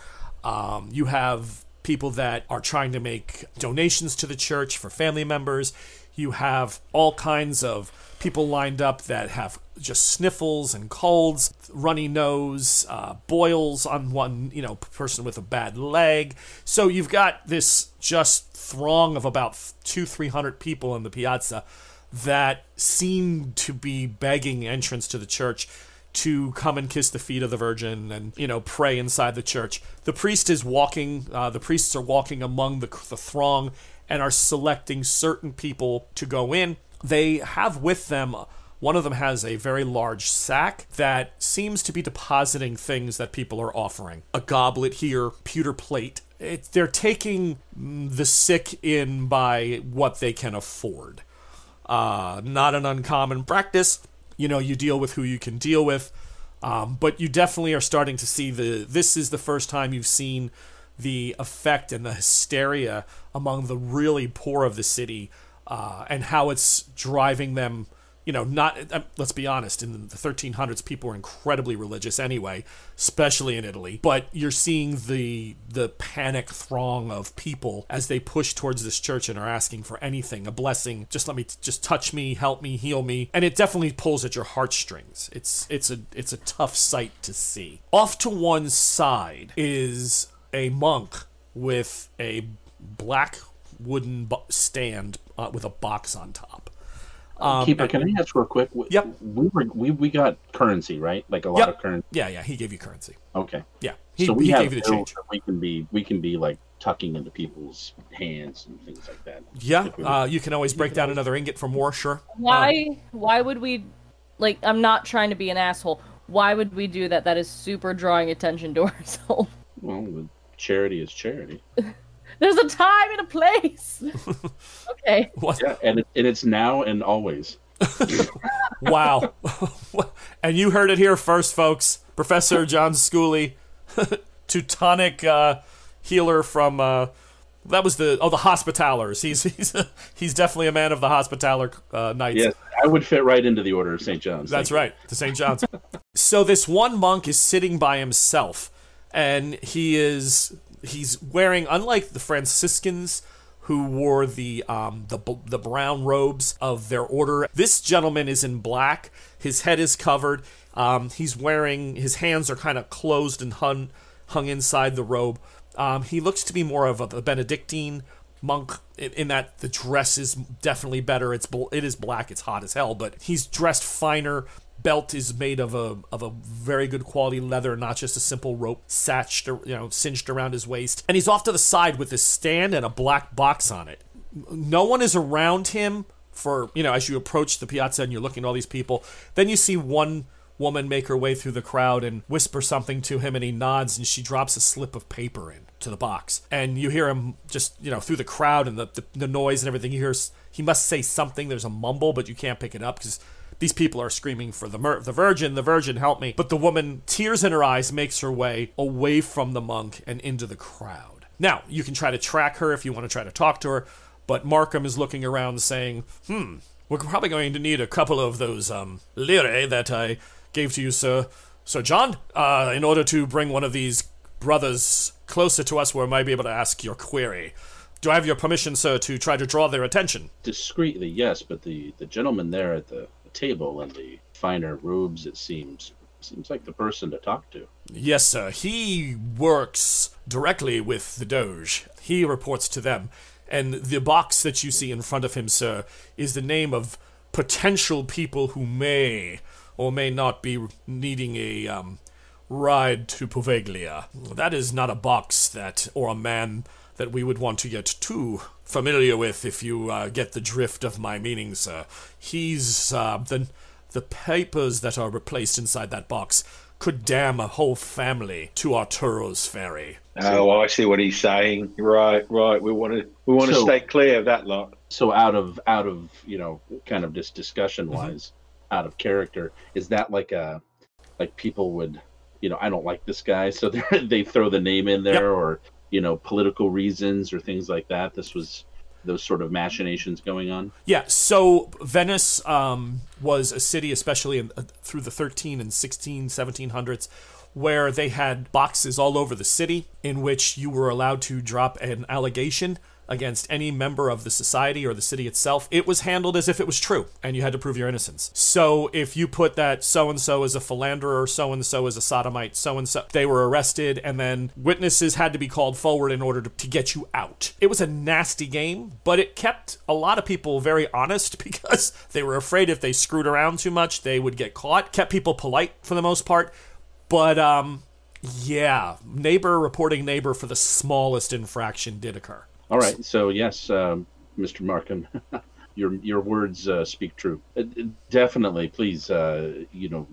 Um, you have people that are trying to make donations to the church for family members. You have all kinds of people lined up that have just sniffles and colds, runny nose, uh, boils on one, you know, person with a bad leg. So you've got this just throng of about two, three hundred people in the piazza that seem to be begging entrance to the church to come and kiss the feet of the Virgin and you know pray inside the church. The priest is walking. Uh, the priests are walking among the, the throng and are selecting certain people to go in. They have with them. One of them has a very large sack that seems to be depositing things that people are offering. A goblet here, pewter plate. It, they're taking the sick in by what they can afford. Uh, not an uncommon practice. You know, you deal with who you can deal with. Um, but you definitely are starting to see the. This is the first time you've seen the effect and the hysteria among the really poor of the city, uh, and how it's driving them. You know, not. Uh, let's be honest. In the 1300s, people were incredibly religious anyway, especially in Italy. But you're seeing the the panic throng of people as they push towards this church and are asking for anything, a blessing. Just let me, just touch me, help me, heal me, and it definitely pulls at your heartstrings. It's it's a it's a tough sight to see. Off to one side is a monk with a black wooden stand uh, with a box on top. Um, Keeper, and- can I ask real quick? W- Yep. We were we, we got currency, right? Like a lot Yep. of currency. yeah, yeah, he gave you currency. Okay. Yeah, he, so we he have gave you the change. that we can be we can be like tucking into people's hands and things like that. Yeah, we- uh, you can always break down another ingot for more, sure. Why? why would we? Like, I'm not trying to be an asshole. Why would we do that? That is super drawing attention to ourselves. well, with charity is charity. There's a time and a place. okay. What? Yeah, and it, and it's now and always. Wow. and you heard it here first, folks. Professor John Schooley, Teutonic uh, healer from uh, that was the oh the Hospitallers. He's he's he's definitely a man of the Hospitaller uh, Knights. Yes, I would fit right into the Order of St. John's. That's right, to St. John's. so this one monk is sitting by himself, and he is he's wearing, unlike the Franciscans who wore the um, the the brown robes of their order. This gentleman is in black. His head is covered. Um, he's wearing his hands are kind of closed and hung hung inside the robe. Um, he looks to be more of a, a Benedictine monk in, in that the dress is definitely better. It's it is black. It's hot as hell, but he's dressed finer. Belt is made of a of a very good quality leather, not just a simple rope satched, or, you know, cinched around his waist. And he's off to the side with a stand and a black box on it. No one is around him for you know as you approach the piazza and you're looking at all these people. Then you see one woman make her way through the crowd and whisper something to him and he nods and she drops a slip of paper in to the box and you hear him just you know through the crowd and the, the, the noise and everything you hear he must say something there's a mumble but you can't pick it up because these people are screaming for the mer- the virgin the virgin help me but the woman tears in her eyes makes her way away from the monk and into the crowd now you can try to track her if you want to try to talk to her but markham is looking around saying hmm we're probably going to need a couple of those um lire that i gave to you, Sir Sir John, uh, in order to bring one of these brothers closer to us where I might be able to ask your query. Do I have your permission, sir, to try to draw their attention? Discreetly, yes, but the the gentleman there at the table in the finer robes, it seems, seems like the person to talk to. Yes, sir. He works directly with the Doge. He reports to them. And the box that you see in front of him, sir, is the name of potential people who may or may not be needing a um, ride to Poveglia. That is not a box that, or a man that we would want to get too familiar with if you uh, get the drift of my meaning, sir. He's, uh, the, the papers that are replaced inside that box could damn a whole family to Arturo's ferry. Oh, I see what he's saying. Right, right. We want to we want to So- stay clear of that lot. So out of out of you know, kind of just discussion wise, out of character, is that like a like people would, you know, I don't like this guy, so they they throw the name in there, Yep. or you know, political reasons or things like that. This was those sort of machinations going on. Yeah, so Venice um, was a city, especially in, uh, through the 13 and 16, 1700s, where they had boxes all over the city in which you were allowed to drop an allegation against any member of the society or the city itself. It was handled as if it was true, and you had to prove your innocence. So if you put that so and so is a philanderer, so and so is a sodomite, so and so, they were arrested, and then witnesses had to be called forward in order to, to get you out. It was a nasty game, but it kept a lot of people very honest because they were afraid if they screwed around too much, they would get caught. Kept people polite for the most part. But um yeah, neighbor reporting neighbor for the smallest infraction did occur. All right. So yes, um, Mr. Markham, your your words uh, speak true. Uh, definitely, please. Uh, you know,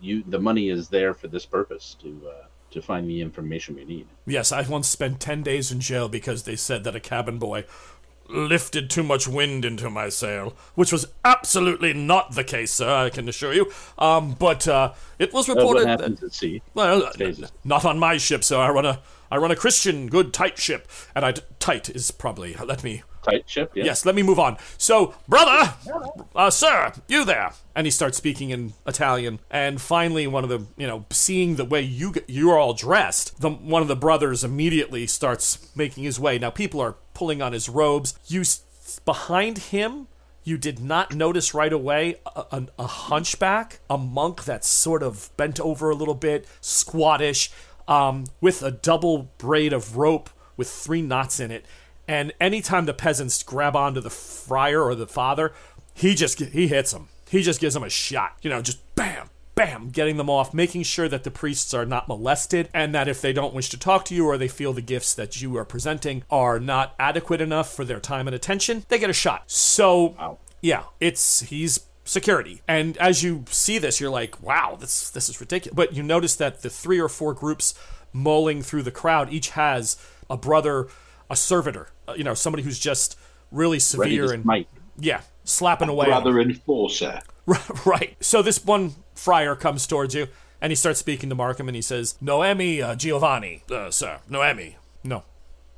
you the money is there for this purpose to uh, to find the information we need. Yes, I once spent 10 days in jail because they said that a cabin boy lifted too much wind into my sail, which was absolutely not the case, sir, I can assure you. Um, but uh, it was reported what that at sea? Well, n- not on my ship, sir. I run a I run a Christian, good, tight ship, and I tight is probably let me Tight ship. Yeah. yes, let me move on. So, brother, uh, sir, you there? And he starts speaking in Italian, and finally, one of the you know, seeing the way you g- you are all dressed, the one of the brothers immediately starts making his way. Now, people are pulling on his robes. You behind him. You did not notice right away a, a, a hunchback, a monk that's sort of bent over a little bit, squattish, um, with a double braid of rope with three knots in it. And anytime the peasants grab onto the friar or the father, he just he hits them. He just gives them a shot. You know, just bam, bam, getting them off, making sure that the priests are not molested, and that if they don't wish to talk to you or they feel the gifts that you are presenting are not adequate enough for their time and attention, they get a shot. So, Wow. yeah, it's he's security. And as you see this, you're like, wow, this this is ridiculous. But you notice that the three or four groups mulling through the crowd each has a brother, a servitor, uh, you know, somebody who's just really severe and yeah, slapping away. on Brother enforcer. right. So this one friar comes towards you and he starts speaking to Markham and he says, Noemi uh, Giovanni, uh, sir, Noemi. No.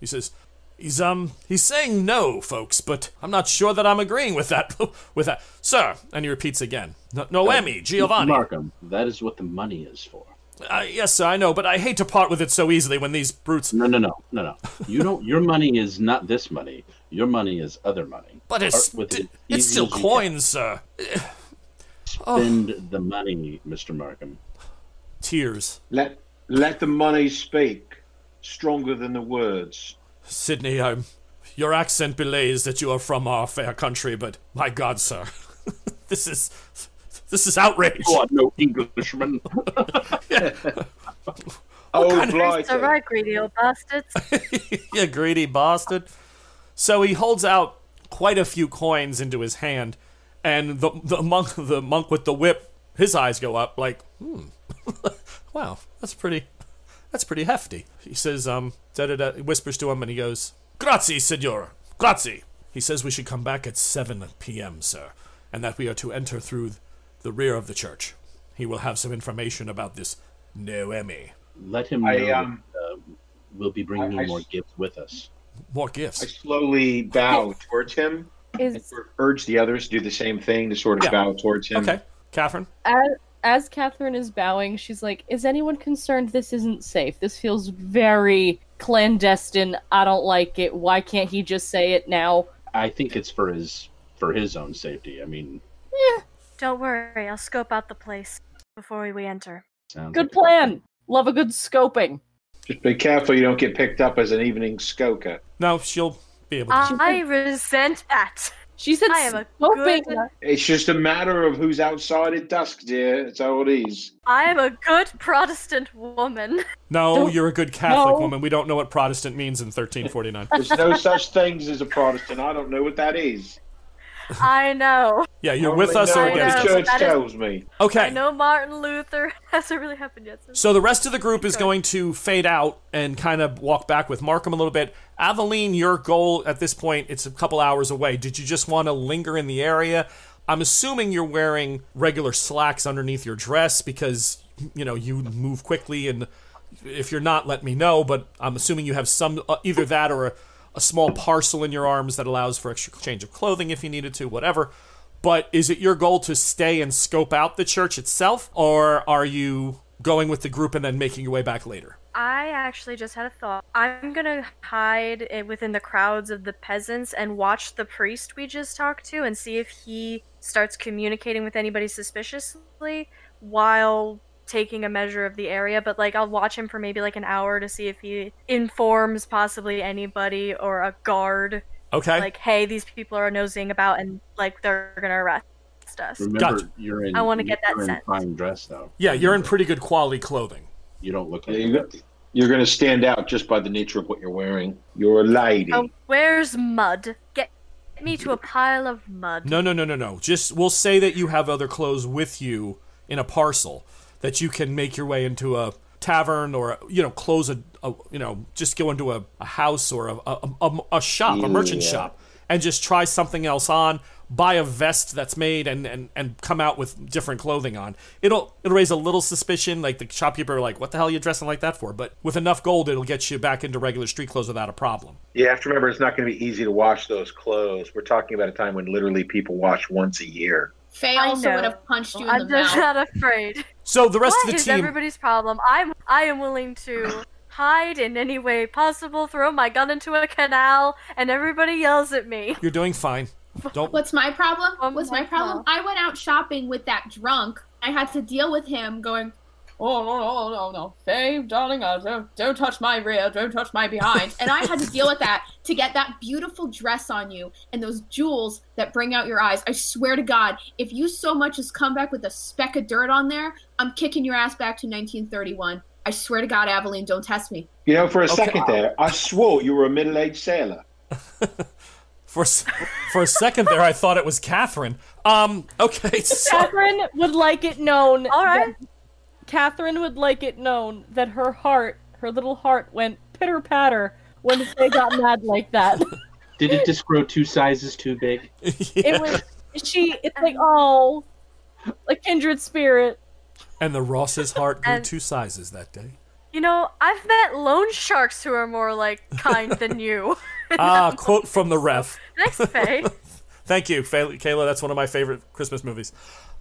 He says, He's um he's saying no, folks, but I'm not sure that I'm agreeing with that with that. Sir, and he repeats again. No, Noemi, Giovanni. Markham, that is what the money is for. Uh, yes, sir, I know, but I hate to part with it so easily when these brutes No, no, no, no, no. You don't. Your money is not this money. Your money is other money. But it's with d- it it's still as you can. coins, sir. Spend the money, Mister Markham. Tears. Let let the money speak, stronger than the words. Sydney, I'm your accent belays that you are from our fair country, but my God, sir, this is this is outrage. You are no Englishman. Oh, kind of- blighty. It's alright, greedy old bastards. you greedy bastard. So he holds out quite a few coins into his hand, and the the monk the monk with the whip, his eyes go up like, hmm, wow, that's pretty, that's pretty hefty. He says, um, da da da, whispers to him, and he goes, "Grazie, signora, grazie." He says we should come back at seven p.m., sir, and that we are to enter through the rear of the church. He will have some information about this Noemi. Let him know I, that, um, uh, we'll be bringing I- I more s- gifts with us. More gifts. I slowly bow towards him Is urge the others to do the same thing to sort of Yeah. bow towards him. Okay, Catherine. as, as Catherine is bowing, she's like, "Is anyone concerned this isn't safe? This feels very clandestine. I don't like it. Why can't he just say it now?" I think it's for his for his own safety. I mean, Don't worry, I'll scope out the place before we enter. sounds Good like- plan. Love a good scoping. Just be careful you don't get picked up as an evening skoker. No, she'll be able to. I resent that. She said I am a scoping. good- It's just a matter of who's outside at dusk, dear. It's all it is. I am a good Protestant woman. No, Don't- you're a good Catholic No. woman. We don't know what Protestant means in 1349. There's no such things as a Protestant. I don't know what that is. I know. Yeah, you're I with us know or I against us. church That is- tells me. Okay. I know Martin Luther hasn't really happened yet. So. So the rest of the group is going to fade out and kind of walk back with Markham a little bit. Aveline, your goal at this point, it's a couple hours away. Did you just want to linger in the area? I'm assuming you're wearing regular slacks underneath your dress because, you know, you move quickly and if you're not, let me know, but I'm assuming you have some uh, either that or a, a small parcel in your arms that allows for extra change of clothing if you needed to, whatever. But is it your goal to stay and scope out the church itself, or are you going with the group and then making your way back later? I actually just had a thought. I'm gonna hide it within the crowds of the peasants and watch the priest we just talked to and see if he starts communicating with anybody suspiciously while taking a measure of the area. But like, I'll watch him for maybe like an hour to see if he informs possibly anybody or a guard, Okay. like, hey, these people are nosing about and like they're gonna arrest us. Remember, Gotcha. you're in. I wanna get that you're in sense. fine dress though. yeah, you're in pretty good quality clothing. You don't look Yeah, like. you got- You're going to stand out just by the nature of what you're wearing. You're a lady. Oh, where's mud? Get me to a pile of mud. No, no, no, no, no. Just we'll say that you have other clothes with you in a parcel that you can make your way into a tavern or you know close a, a you know just go into a, a house or a, a, a, a shop a merchant Yeah. shop and just try something else on buy a vest that's made and, and and come out with different clothing on it'll it'll raise a little suspicion like the shopkeeper are like what the hell are you dressing like that for but with enough gold it'll get you back into regular street clothes without a problem Yeah, You have to remember, it's not going to be easy to wash those clothes. We're talking about a time when literally people wash once a year. Faye I also know. would have punched you in I'm the just not afraid. so the rest What of is the team everybody's problem? I'm I am willing to hide in any way possible, throw my gun into a canal, and everybody yells at me. you're doing fine don't What's my problem? Um, What's my like, problem? I went out shopping with that drunk. I had to deal with him going, Oh no no no no, Faye, darling, uh, don't don't touch my rear, don't touch my behind, and I had to deal with that to get that beautiful dress on you and those jewels that bring out your eyes. I swear to God, if you so much as come back with a speck of dirt on there, I'm kicking your ass back to 1931. I swear to God, Aveline, don't test me. You know, for a Okay. second there, I swore you were a middle aged sailor. For for a second there, I thought it was Catherine. Um. Okay. So, Catherine would like it known. All right. that- Catherine would like it known that her heart, her little heart, went pitter patter when they got mad like that. Did it just grow two sizes too big? It was she. It's like oh, like kindred spirit. And the Ross's heart grew And- two sizes that day. You know, I've met loan sharks who are more like kind than you. Ah, quote from the ref. Thanks, Faye. Thank you, Fa- Kayla. That's one of my favorite Christmas movies.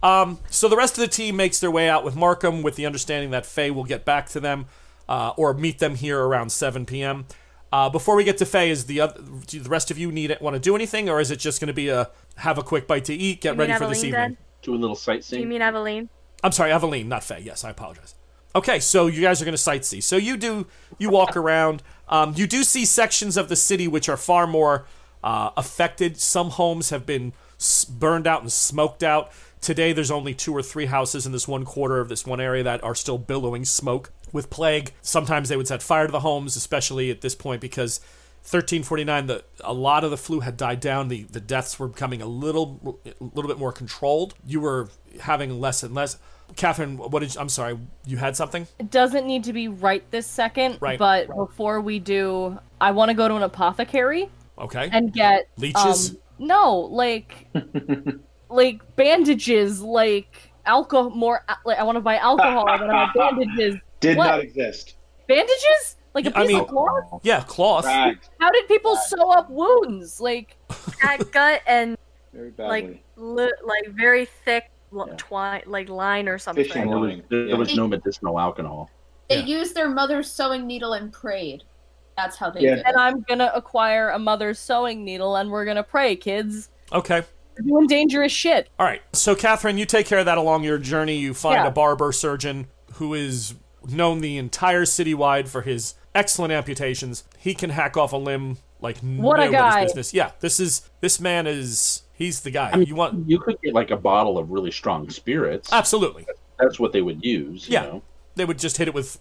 Um, so the rest of the team makes their way out with Markham with the understanding that Faye will get back to them uh, or meet them here around 7 p.m. Uh, before we get to Faye, is the other, do the rest of you need want to do anything, or is it just going to be a have a quick bite to eat, get ready mean for this evening? Dad? Do a little Do sightseeing. you mean Aveline? I'm sorry, Aveline, not Faye. Yes, I apologize. Okay, so you guys are going to sightsee. So you do, you walk around. Um, you do see sections of the city which are far more uh, affected. Some homes have been s- burned out and smoked out. Today, there's only two or three houses in this one quarter of this one area that are still billowing smoke. With plague, sometimes they would set fire to the homes, especially at this point because 1349, the a lot of the flu had died down. The the deaths were becoming a little a little bit more controlled. You were having less and less. Catherine, what did you, I'm sorry, you had something? It doesn't need to be right this second, Right. but before we do, I want to go to an apothecary Okay. and get Leeches? Um, no, like like bandages, like alcohol. More like I want to buy alcohol. and I want bandages. Did What? not exist. Bandages? Like a piece mean- of cloth? yeah, cloth. Right. How did people sew up wounds? Like Cat gut and Very like li- like very thick l- Yeah. twine, like line or something. Fishing There was, line. there Yeah. was no medicinal alcohol. They Yeah. used their mother's sewing needle and prayed. That's how they Yeah. did it. and I'm gonna acquire a mother's sewing needle, and we're gonna pray, kids. Okay. We're doing dangerous shit. All right. So, Catherine, you take care of that along your journey. You find Yeah. a barber surgeon who is known the entire citywide for his excellent amputations. He can hack off a limb like What a nobody's guy. business. Yeah, this is this man is he's the guy. I mean, you want you could get like a bottle of really strong spirits. absolutely. That's what they would use. You Yeah. know? They would just hit it with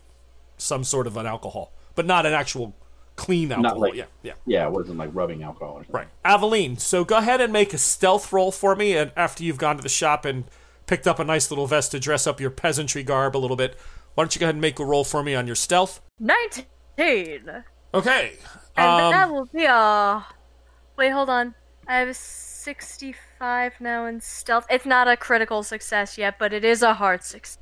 some sort of an alcohol, but not an actual clean alcohol. like- yeah, yeah. Yeah, it wasn't like rubbing alcohol or something. Right. Aveline, so go ahead and make a stealth roll for me and after you've gone to the shop and picked up a nice little vest to dress up your peasantry garb a little bit. Why don't you go ahead and make a roll for me on your stealth? Nineteen, Okay. and Um, that will be a. Wait, hold on. I have a sixty-five now in stealth. It's not a critical success yet, but it is a hard success.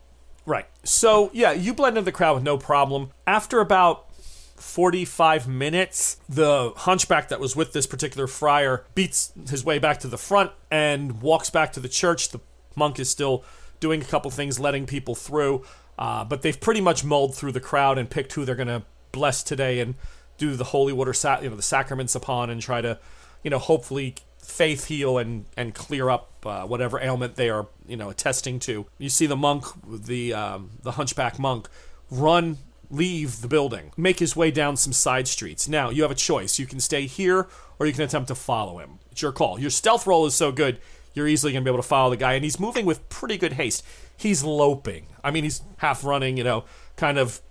Right. So, yeah, you blend into the crowd with no problem. After about 45 minutes, the hunchback that was with this particular friar beats his way back to the front and walks back to the church. The monk is still doing a couple things, letting people through, uh, but they've pretty much mulled through the crowd and picked who they're going to bless today and do the holy water, you know, the sacraments upon and try to, you know, hopefully faith heal and and clear up uh, whatever ailment they are you know attesting to. You see the monk, the um, the hunchback monk, run, leave the building, make his way down some side streets. Now you have a choice: you can stay here or you can attempt to follow him. It's your call. Your stealth roll is so good. You're easily going to be able to follow the guy, and he's moving with pretty good haste. He's loping. I mean, he's half running, you know, kind of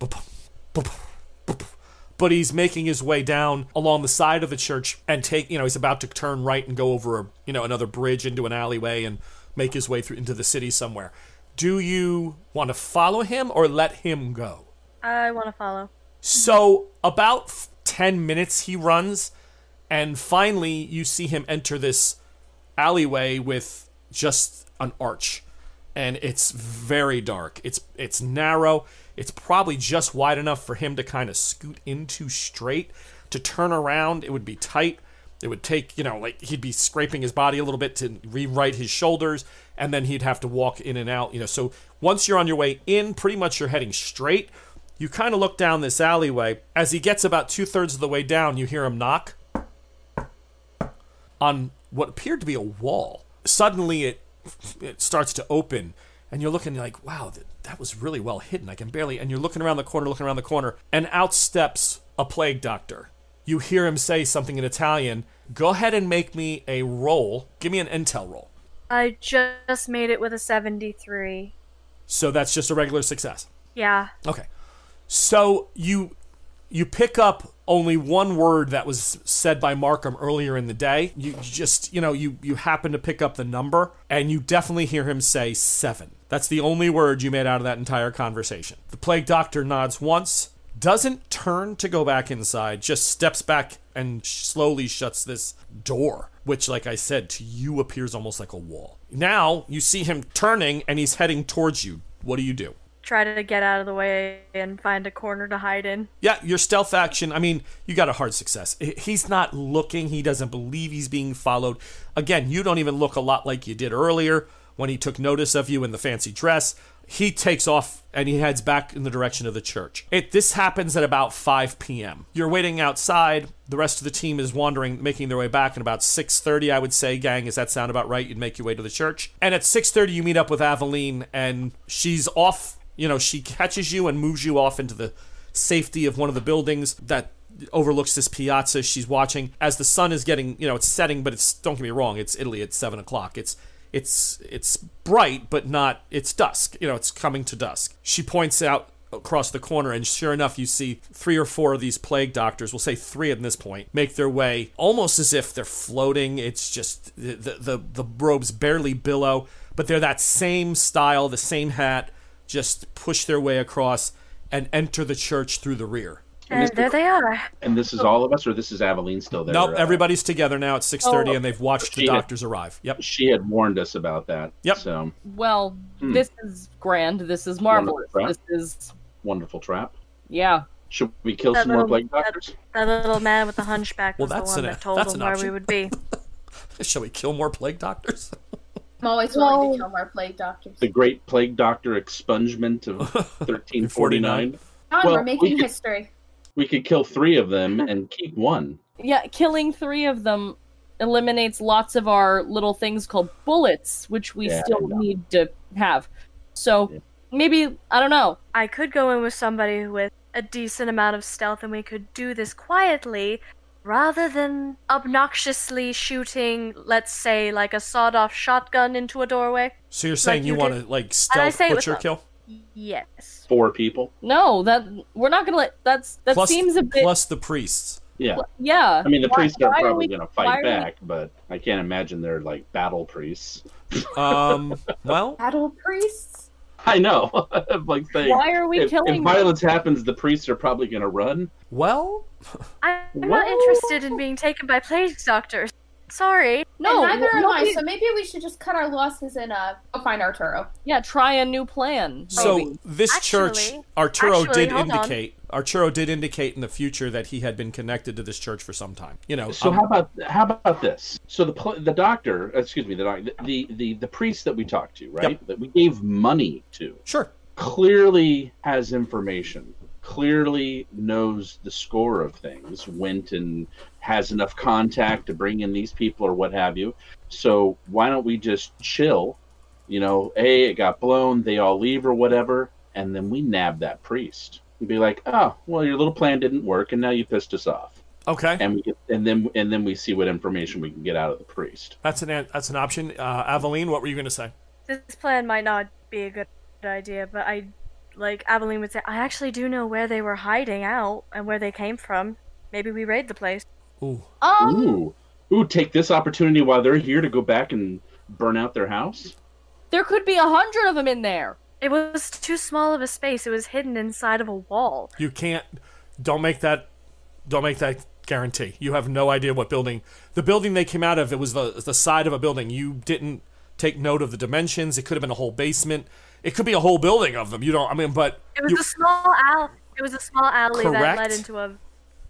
but he's making his way down along the side of the church and take you know he's about to turn right and go over a, you know another bridge into an alleyway and make his way through into the city somewhere. Do you want to follow him or let him go? I want to follow. so about 10 minutes he runs and finally you see him enter this alleyway with just an arch. And it's very dark. It's it's narrow it's probably just wide enough for him to kind of scoot into straight. To turn around it would be tight. It would take you know like he'd be scraping his body a little bit to rewrite his shoulders and then he'd have to walk in and out you know. So once you're on your way in pretty much you're heading straight. You kind of look down this alleyway. As he gets about two-thirds of the way down you hear him knock on what appeared to be a wall. Suddenly, it it starts to open, and you're looking like, wow, that, was really well hidden. I can barely. And you're looking around the corner, looking around the corner, and out steps a plague doctor. You hear him say something in Italian. Go ahead and make me a roll. Give me an intel roll. I just made it with a seventy-three. So that's just a regular success. Yeah. Okay. So you you pick up only one word that was said by Markham earlier in the day. You just, you know, you you happen to pick up the number and you definitely hear him say 7. That's the only word you made out of that entire conversation. The plague doctor nods once, doesn't turn to go back inside, just steps back and slowly shuts this door, which like I said to you appears almost like a wall. Now, you see him turning and he's heading towards you. What do you do? Try to get out of the way and find a corner to hide in. Yeah, your stealth action, I mean, you got a hard success. He's not looking, he doesn't believe he's being followed. Again, you don't even look a lot like you did earlier when he took notice of you in the fancy dress. He takes off and he heads back in the direction of the church. It this happens at about 5 p.m. You're waiting outside. The rest of the team is wandering, making their way back. And about 6:30, I would say, gang, does that sound about right? You'd make your way to the church. And at 6:30, you meet up with Aveline, and she's off. You know, she catches you and moves you off into the safety of one of the buildings that overlooks this piazza. She's watching as the sun is getting, you know, it's setting, but it's don't get me wrong, it's Italy at seven o'clock. It's it's it's bright, but not it's dusk. You know, it's coming to dusk. She points out across the corner, and sure enough, you see three or four of these plague doctors. We'll say three at this point make their way almost as if they're floating. It's just the the the, the robes barely billow, but they're that same style, the same hat. Just push their way across and enter the church through the rear. And there they are. And this is all of us, or this is Aveline still there? Nope, Uh, everybody's together now at 6:30 Oh. and they've watched the She- doctors arrive. Yep. She had warned us about that. Yep. So Well, Hmm. this is grand. This is marvelous. Wonderful. This is wonderful trap. yeah. Should we kill That some more plague doctors? That little man with the hunchback Well, was the that's one an- that told that's them an where option. we would be. Shall we kill more plague doctors? I'm always willing Well- to kill more plague doctors. The great plague doctor expungement of 1349. John, well, we're we making could- history. We could kill three of them and keep one. Yeah, killing three of them eliminates lots of our little things called bullets, which we Yeah, still need to have. So Yeah. maybe I don't know. I could go in with somebody with a decent amount of stealth and we could do this quietly rather than obnoxiously shooting, let's say, like a sawed off shotgun into a doorway. So you're saying Like you you want to like I stealth say it with butcher kill? Yes. Four people. No, that we're not gonna let. That's that plus, seems a bit. plus the priests. Yeah. yeah. I mean, the Why- priests are why probably we- going to fight are we- back, but I can't imagine they're like battle priests. Um, well, Battle priests? I know. like saying, Why are we if, killing? if them? violence happens, the priests are probably going to run. well, I'm not interested in being taken by plague doctors. Sorry. No, and neither am I. nobody- So maybe we should just cut our losses and uh, go find Arturo. yeah, try a new plan. so maybe. this church, Arturo actually, did hold on. indicate. Arturo did indicate in the future that he had been connected to this church for some time. You know, So um, how about how about this? So the pl- the doctor, excuse me, the doc- the the the priest that we talked to, right? That we gave money to, sure. clearly has information. Clearly knows the score of things. Went and has enough contact to bring in these people or what have you. So why don't we just chill? You know, hey, it got blown. They all leave or whatever, and then we nab that priest and be like, oh, well, your little plan didn't work, and now you pissed us off Okay, and we get, and then and then we see what information we can get out of the priest. that's an an- that's an option. Uh, Aveline, what were you going to say? This plan might not be a good idea, but I, like Aveline would say, I actually do know where they were hiding out and where they came from. Maybe we raid the place. Ooh, um, Ooh, ooh! Take this opportunity while they're here to go back and burn out their house. there could be a hundred of them in there. It was too small of a space. It was hidden inside of a wall. you can't. Don't make that. Don't make that guarantee. You have no idea what building. The building they came out of. It was the the side of a building. You didn't take note of the dimensions. It could have been a whole basement. It could be a whole building of them. You don't. I mean, but It was you- a small al- It was a small alley that led into a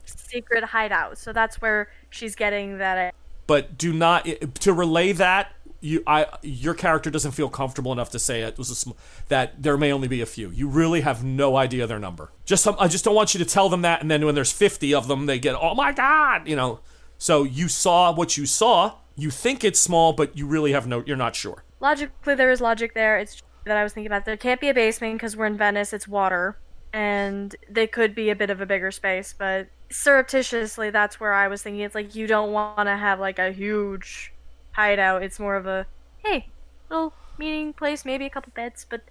secret hideout. So that's where she's getting that. but do not to relay that you I your character doesn't feel comfortable enough to say it was a sm- that there may only be a few. You really have no idea their number. Just some, I just don't want you to tell them that and then when there's 50 of them they get oh my god, you know. So you saw what you saw. You think it's small but you really have no you're not sure. Logically, there is logic there. It's that I was thinking about. There can't be a basement because we're in Venice. It's water, and they could be a bit of a bigger space. But surreptitiously, that's where I was thinking. It's like you don't want to have like a huge hideout. It's more of a hey, little meeting place, maybe a couple beds, but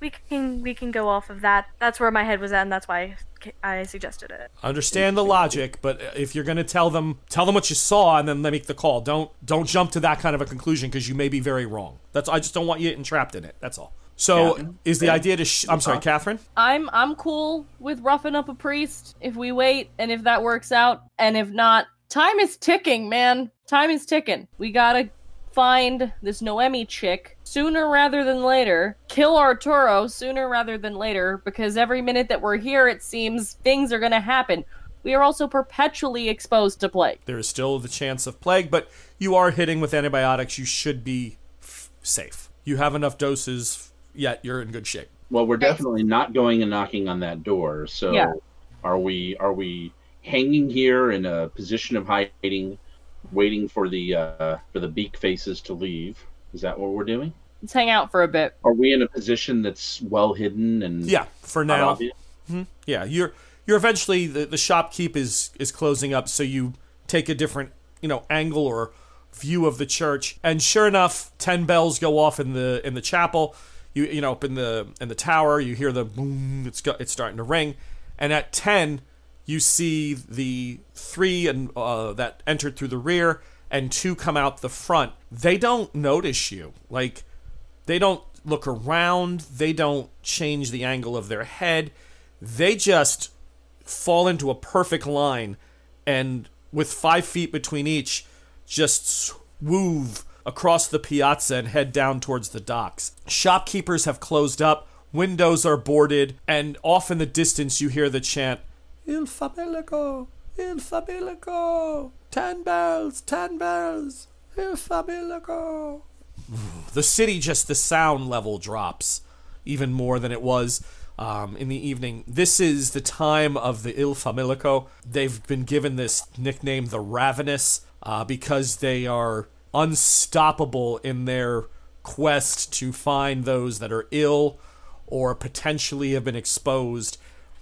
we can we can go off of that. That's where my head was at, and that's why I suggested it. Understand the logic, but if you're going to tell them tell them what you saw and then they make the call. Don't don't jump to that kind of a conclusion because you may be very wrong. That's I just don't want you entrapped in it. That's all. So Catherine? is the idea to sh- I'm sorry, uh, Catherine? I'm I'm cool with roughing up a priest if we wait and if that works out, and if not, time is ticking, man. Time is ticking. We gotta find this Noemi chick sooner rather than later, kill Arturo sooner rather than later, because every minute that we're here, it seems things are going to happen. We are also perpetually exposed to plague. There is still the chance of plague, but you are hitting with antibiotics. You should be f- safe. You have enough doses, yet you're in good shape. Well, we're definitely not going and knocking on that door. So, Yeah. are we? Are we hanging here in a position of hiding, waiting for the uh, for the beak faces to leave? Is that what we're doing? Let's hang out for a bit. Are we in a position that's well hidden and Yeah, for not now. obvious? Yeah, you're you're eventually the, the shopkeep is is closing up, so you take a different you know angle or view of the church, and sure enough, ten bells go off in the in the chapel. You you know up in the in the tower, you hear the boom. It's go, it's starting to ring, and at ten, you see the three and uh, that entered through the rear, and two come out the front. They don't notice you, like they don't look around. They don't change the angle of their head. They just fall into a perfect line and with five feet between each, just swoove across the piazza and head down towards the docks. Shopkeepers have closed up, windows are boarded, and off in the distance you hear the chant, Il familico, il familico, ten bells, ten bells, il familico. The city just the sound level drops even more than it was um, in the evening. This is the time of the Il Familico. They've been given this nickname, the Ravenous, uh, because they are unstoppable in their quest to find those that are ill or potentially have been exposed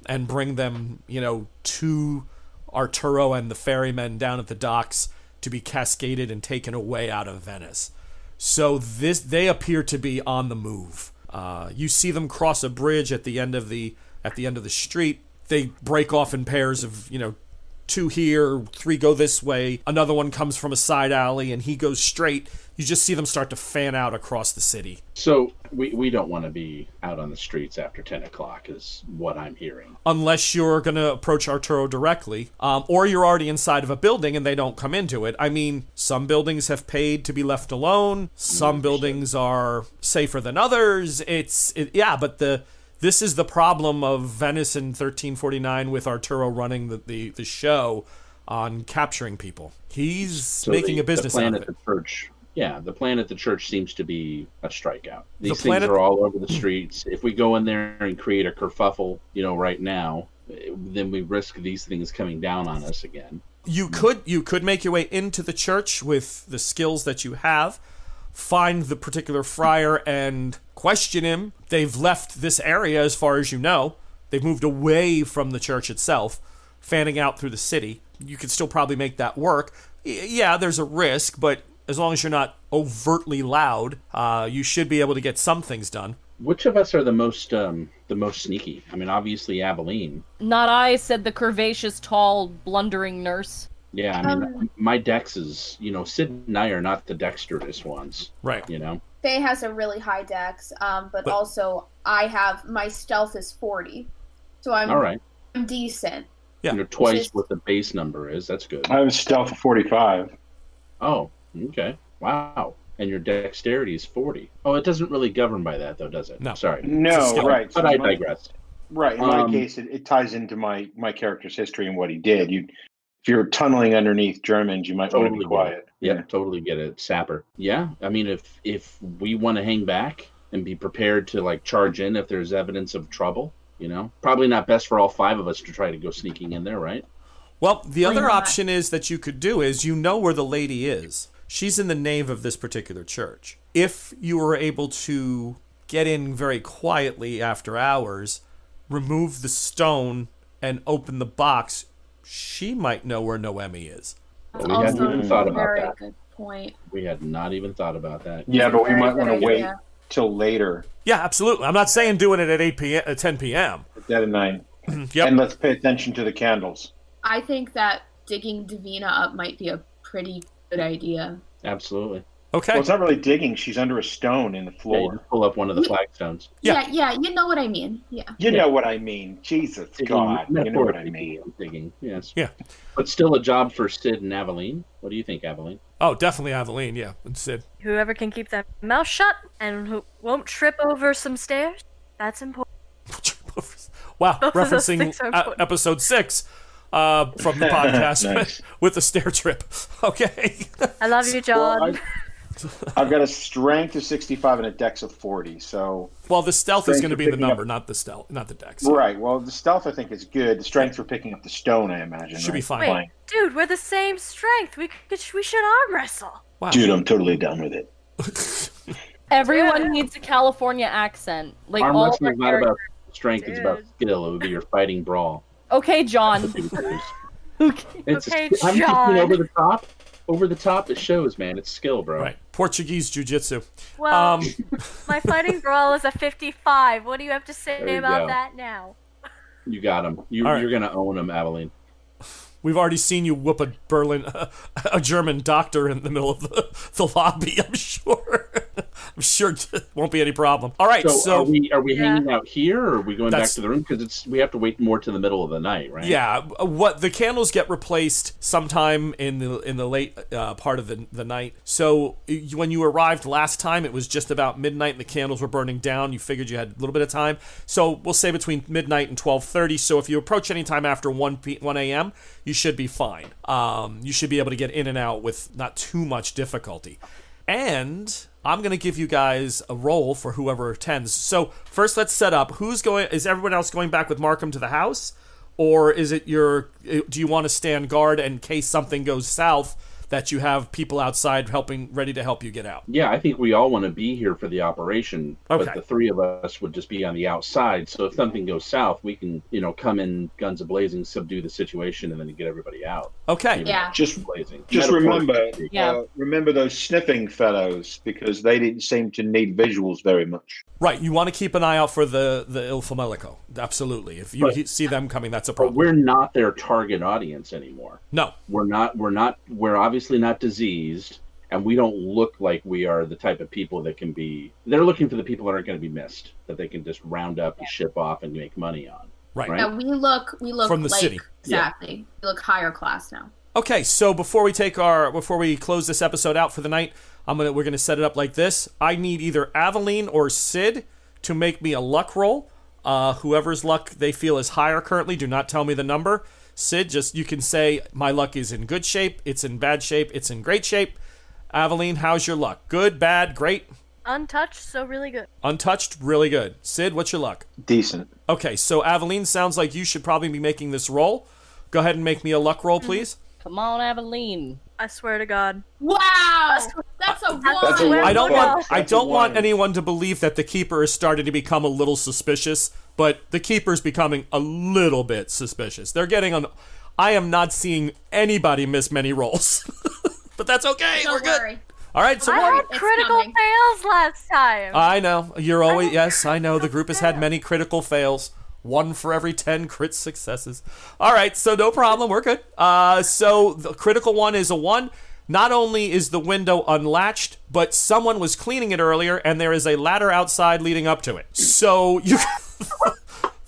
and bring them, you know, to Arturo and the ferrymen down at the docks to be cascaded and taken away out of Venice. So this they appear to be on the move. Uh, you see them cross a bridge at the end of the at the end of the street. They break off in pairs of you know two here, three go this way. Another one comes from a side alley and he goes straight. You just see them start to fan out across the city. So we, we don't want to be out on the streets after ten o'clock, is what I'm hearing. unless you're going to approach Arturo directly, um, or you're already inside of a building and they don't come into it. I mean, some buildings have paid to be left alone. Some buildings are safer than others. It's it, yeah, but the this is the problem of Venice in 1349 with Arturo running the the, the show on capturing people. He's So making the, a business the plan out of at it. the church. Yeah, the plan at the church seems to be a strikeout. These plan things are all over the streets. If we go in there and create a kerfuffle, you know, right now, then we risk these things coming down on us again. you could you could make your way into the church with the skills that you have find the particular friar and question him they've left this area as far as you know they've moved away from the church itself fanning out through the city you could still probably make that work Y- yeah there's a risk but as long as you're not overtly loud uh, you should be able to get some things done Which of us are the most um, the most sneaky? I mean, obviously Aveline. Not I, said the curvaceous, tall, blundering nurse. Yeah, I mean, Um, my dex is, you know, Sid and I are not the dexterous ones. right You know, Faye has a really high dex, um, but, But- also I have my stealth is forty, so I'm, all right, I'm decent. Yeah. you know, twice is- what the base number is. That's good. I have a stealth of 45. Oh, okay, wow. And your dexterity is forty. Oh, it doesn't really govern by that, though, does it? No. Sorry, No, right. but so I my- digress. Right. In my Um, case, it, it ties into my my character's history and what he did. You, if you're tunneling underneath Germans, you might want to Totally be get it. quiet. Yeah, totally get it. Sapper. Yeah, I mean, if if we want to hang back and be prepared to like charge in if there's evidence of trouble, you know, probably not best for all five of us to try to go sneaking in there, right? Well, the Why other not? option is that you could do is you know where the lady is. She's in the nave of this particular church. If you were able to get in very quietly after hours, remove the stone and open the box, she might know where Noemi is. Well, we hadn't even thought a about very that. good point. We had not even thought about that. Yeah, but we might want to wait till later, Yeah, absolutely. I'm not saying doing it at 8 p.m. Uh, at 10 p.m. at dead of night, Yep. and let's pay attention to the candles. I think that digging Davina up might be a pretty good idea. Absolutely. Okay. Well, it's not really digging. She's under a stone in the Yeah, you floor. just pull up one of the flagstones. Yeah. Yeah, yeah, you know what I mean. Yeah. You Yeah. know what I mean. Jesus God, you know what I Metaphorically mean. digging, yes. Yeah. But still a job for Sid and Aveline. What do you think, Aveline? Oh, definitely Aveline. Yeah, and Sid. Whoever can keep their mouth shut and who won't trip over some stairs, that's important. wow, Both referencing things uh, episode six uh, from the podcast Nice. with the stair trip. Okay. I love you, John. Well, I, have got a strength of 65 and a dex of 40. So, well, the stealth is going to be the picking up- number, not the stealth, not the dex. right. Well, the stealth I think is good. The strength for picking up the stone, I imagine. Should be fine. Wait, dude, we're the same strength. We could, we should arm wrestle. Wow. Dude, I'm totally down with it. Everyone Yeah. needs a California accent. Like Arm all wrestling is not about characters. strength; it's about skill. It would be your fighting brawl. Okay, John. Okay. It's Okay, I'm John. over the top. Over the top, it shows, man. It's skill, bro. Right. Portuguese jiu-jitsu. Well, Um, my fighting brawl is a 55. What do you have to say There you about go. that now? You got him. You, All right. You're gonna own him, Aveline. We've already seen you whoop a Berlin, a German doctor in the middle of the, the lobby. I'm sure. I'm sure it won't be any problem. All right, So, so, are we are we Yeah. hanging out here, or are we going back to the room? Because it's we have to wait more to the middle of the night, right? yeah, what the candles get replaced sometime in the in the late uh, part of the the night. So when you arrived last time, it was just about midnight, and the candles were burning down. You figured you had a little bit of time, so we'll say between midnight and twelve thirty. So if you approach any time after one p- one a.m., you should be fine. Um, you should be able to get in and out with not too much difficulty. And I'm gonna give you guys a roll for whoever attends. So first, let's set up. Who's going? Is everyone else going back with Markham to the house, or is it your? Do you want to stand guard in case something goes south? That you have people outside helping, ready to help you get out. Yeah, I think we all want to be here for the operation, Okay. but the three of us would just be on the outside. So if something goes south, we can, you know, come in guns a blazing, subdue the situation, and then get everybody out. Okay. You know, Yeah. Just blazing. Just remember. Yeah. uh, remember those sniffing fellows because they didn't seem to need visuals very much. Right. You want to keep an eye out for the the Il Famelico. Absolutely. If you But- see them coming, that's a But problem. we're not their target audience anymore. No. We're not. We're not. We're obviously not diseased, and we don't look like we are the type of people that can be. They're looking for the people that aren't going to be missed, that they can just round up and ship off and make money on. Right. Right. Yeah, we look we look From the like city. exactly. We look higher class now. Okay, so before we take our before we close this episode out for the night, I'm gonna we're gonna set it up like this. I need either Aveline or Sid to make me a luck roll. Uh, whoever's luck they feel is higher currently, do not tell me the number. Sid, just you can say my luck is in good shape, it's in bad shape, it's in great shape. Aveline, how's your luck? Good, bad, great, Untouched, so really good. untouched, really good. Sid, what's your luck? Decent. Okay, so Aveline sounds like you should probably be making this roll. Go ahead and make me a luck roll, mm-hmm. please. Come on, Aveline. I swear to God. Wow, that's a one. That's a one. I don't want I don't want anyone to believe that the keeper is starting to become a little suspicious, but the keeper's becoming a little bit suspicious. They're getting on I am not seeing anybody miss many rolls. but that's okay. Don't We're good. worry. All right, so I what? had critical fails last time. I know. You're always yes, I know the group has had many critical fails. One for every 10 crit successes. All right, so no problem. We're good. Uh, so the critical one is a 1. Not only is the window unlatched, but someone was cleaning it earlier and there is a ladder outside leading up to it. So you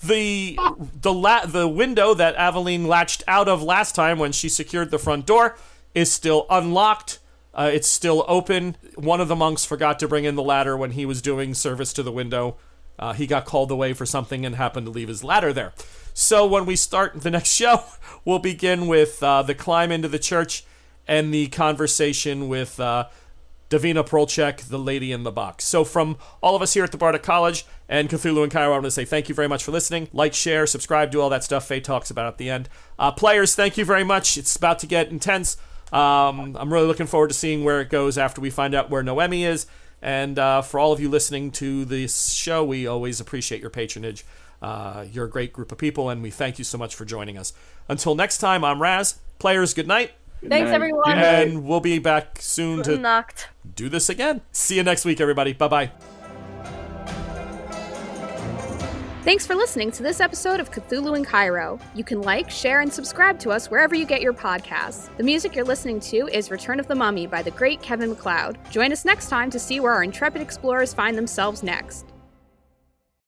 the the la- the window that Aveline latched out of last time when she secured the front door is still unlocked. Uh, it's still open. One of the monks forgot to bring in the ladder when he was doing service to the window. Uh, he got called away for something and happened to leave his ladder there. So when we start the next show, we'll begin with uh, the climb into the church and the conversation with uh, Davina Prolchek, the lady in the box. So, from all of us here at the Bardic College and Cthulhu and Cairo, I want to say thank you very much for listening. Like, share, subscribe, do all that stuff Faye talks about at the end. Uh, players, thank you very much. It's about to get intense. Um, I'm really looking forward to seeing where it goes after we find out where Noemi is. And uh, for all of you listening to this show, we always appreciate your patronage. Uh, you're a great group of people, and we thank you so much for joining us. Until next time, I'm Raz. Players, good night. Thanks, night. everyone. And we'll be back soon to Knocked. do this again. See you next week, everybody. Bye bye. Thanks for listening to this episode of Cthulhu in Cairo. You can like, share, and subscribe to us wherever you get your podcasts. The music you're listening to is Return of the Mummy by the great Kevin MacLeod. Join us next time to see where our intrepid explorers find themselves next.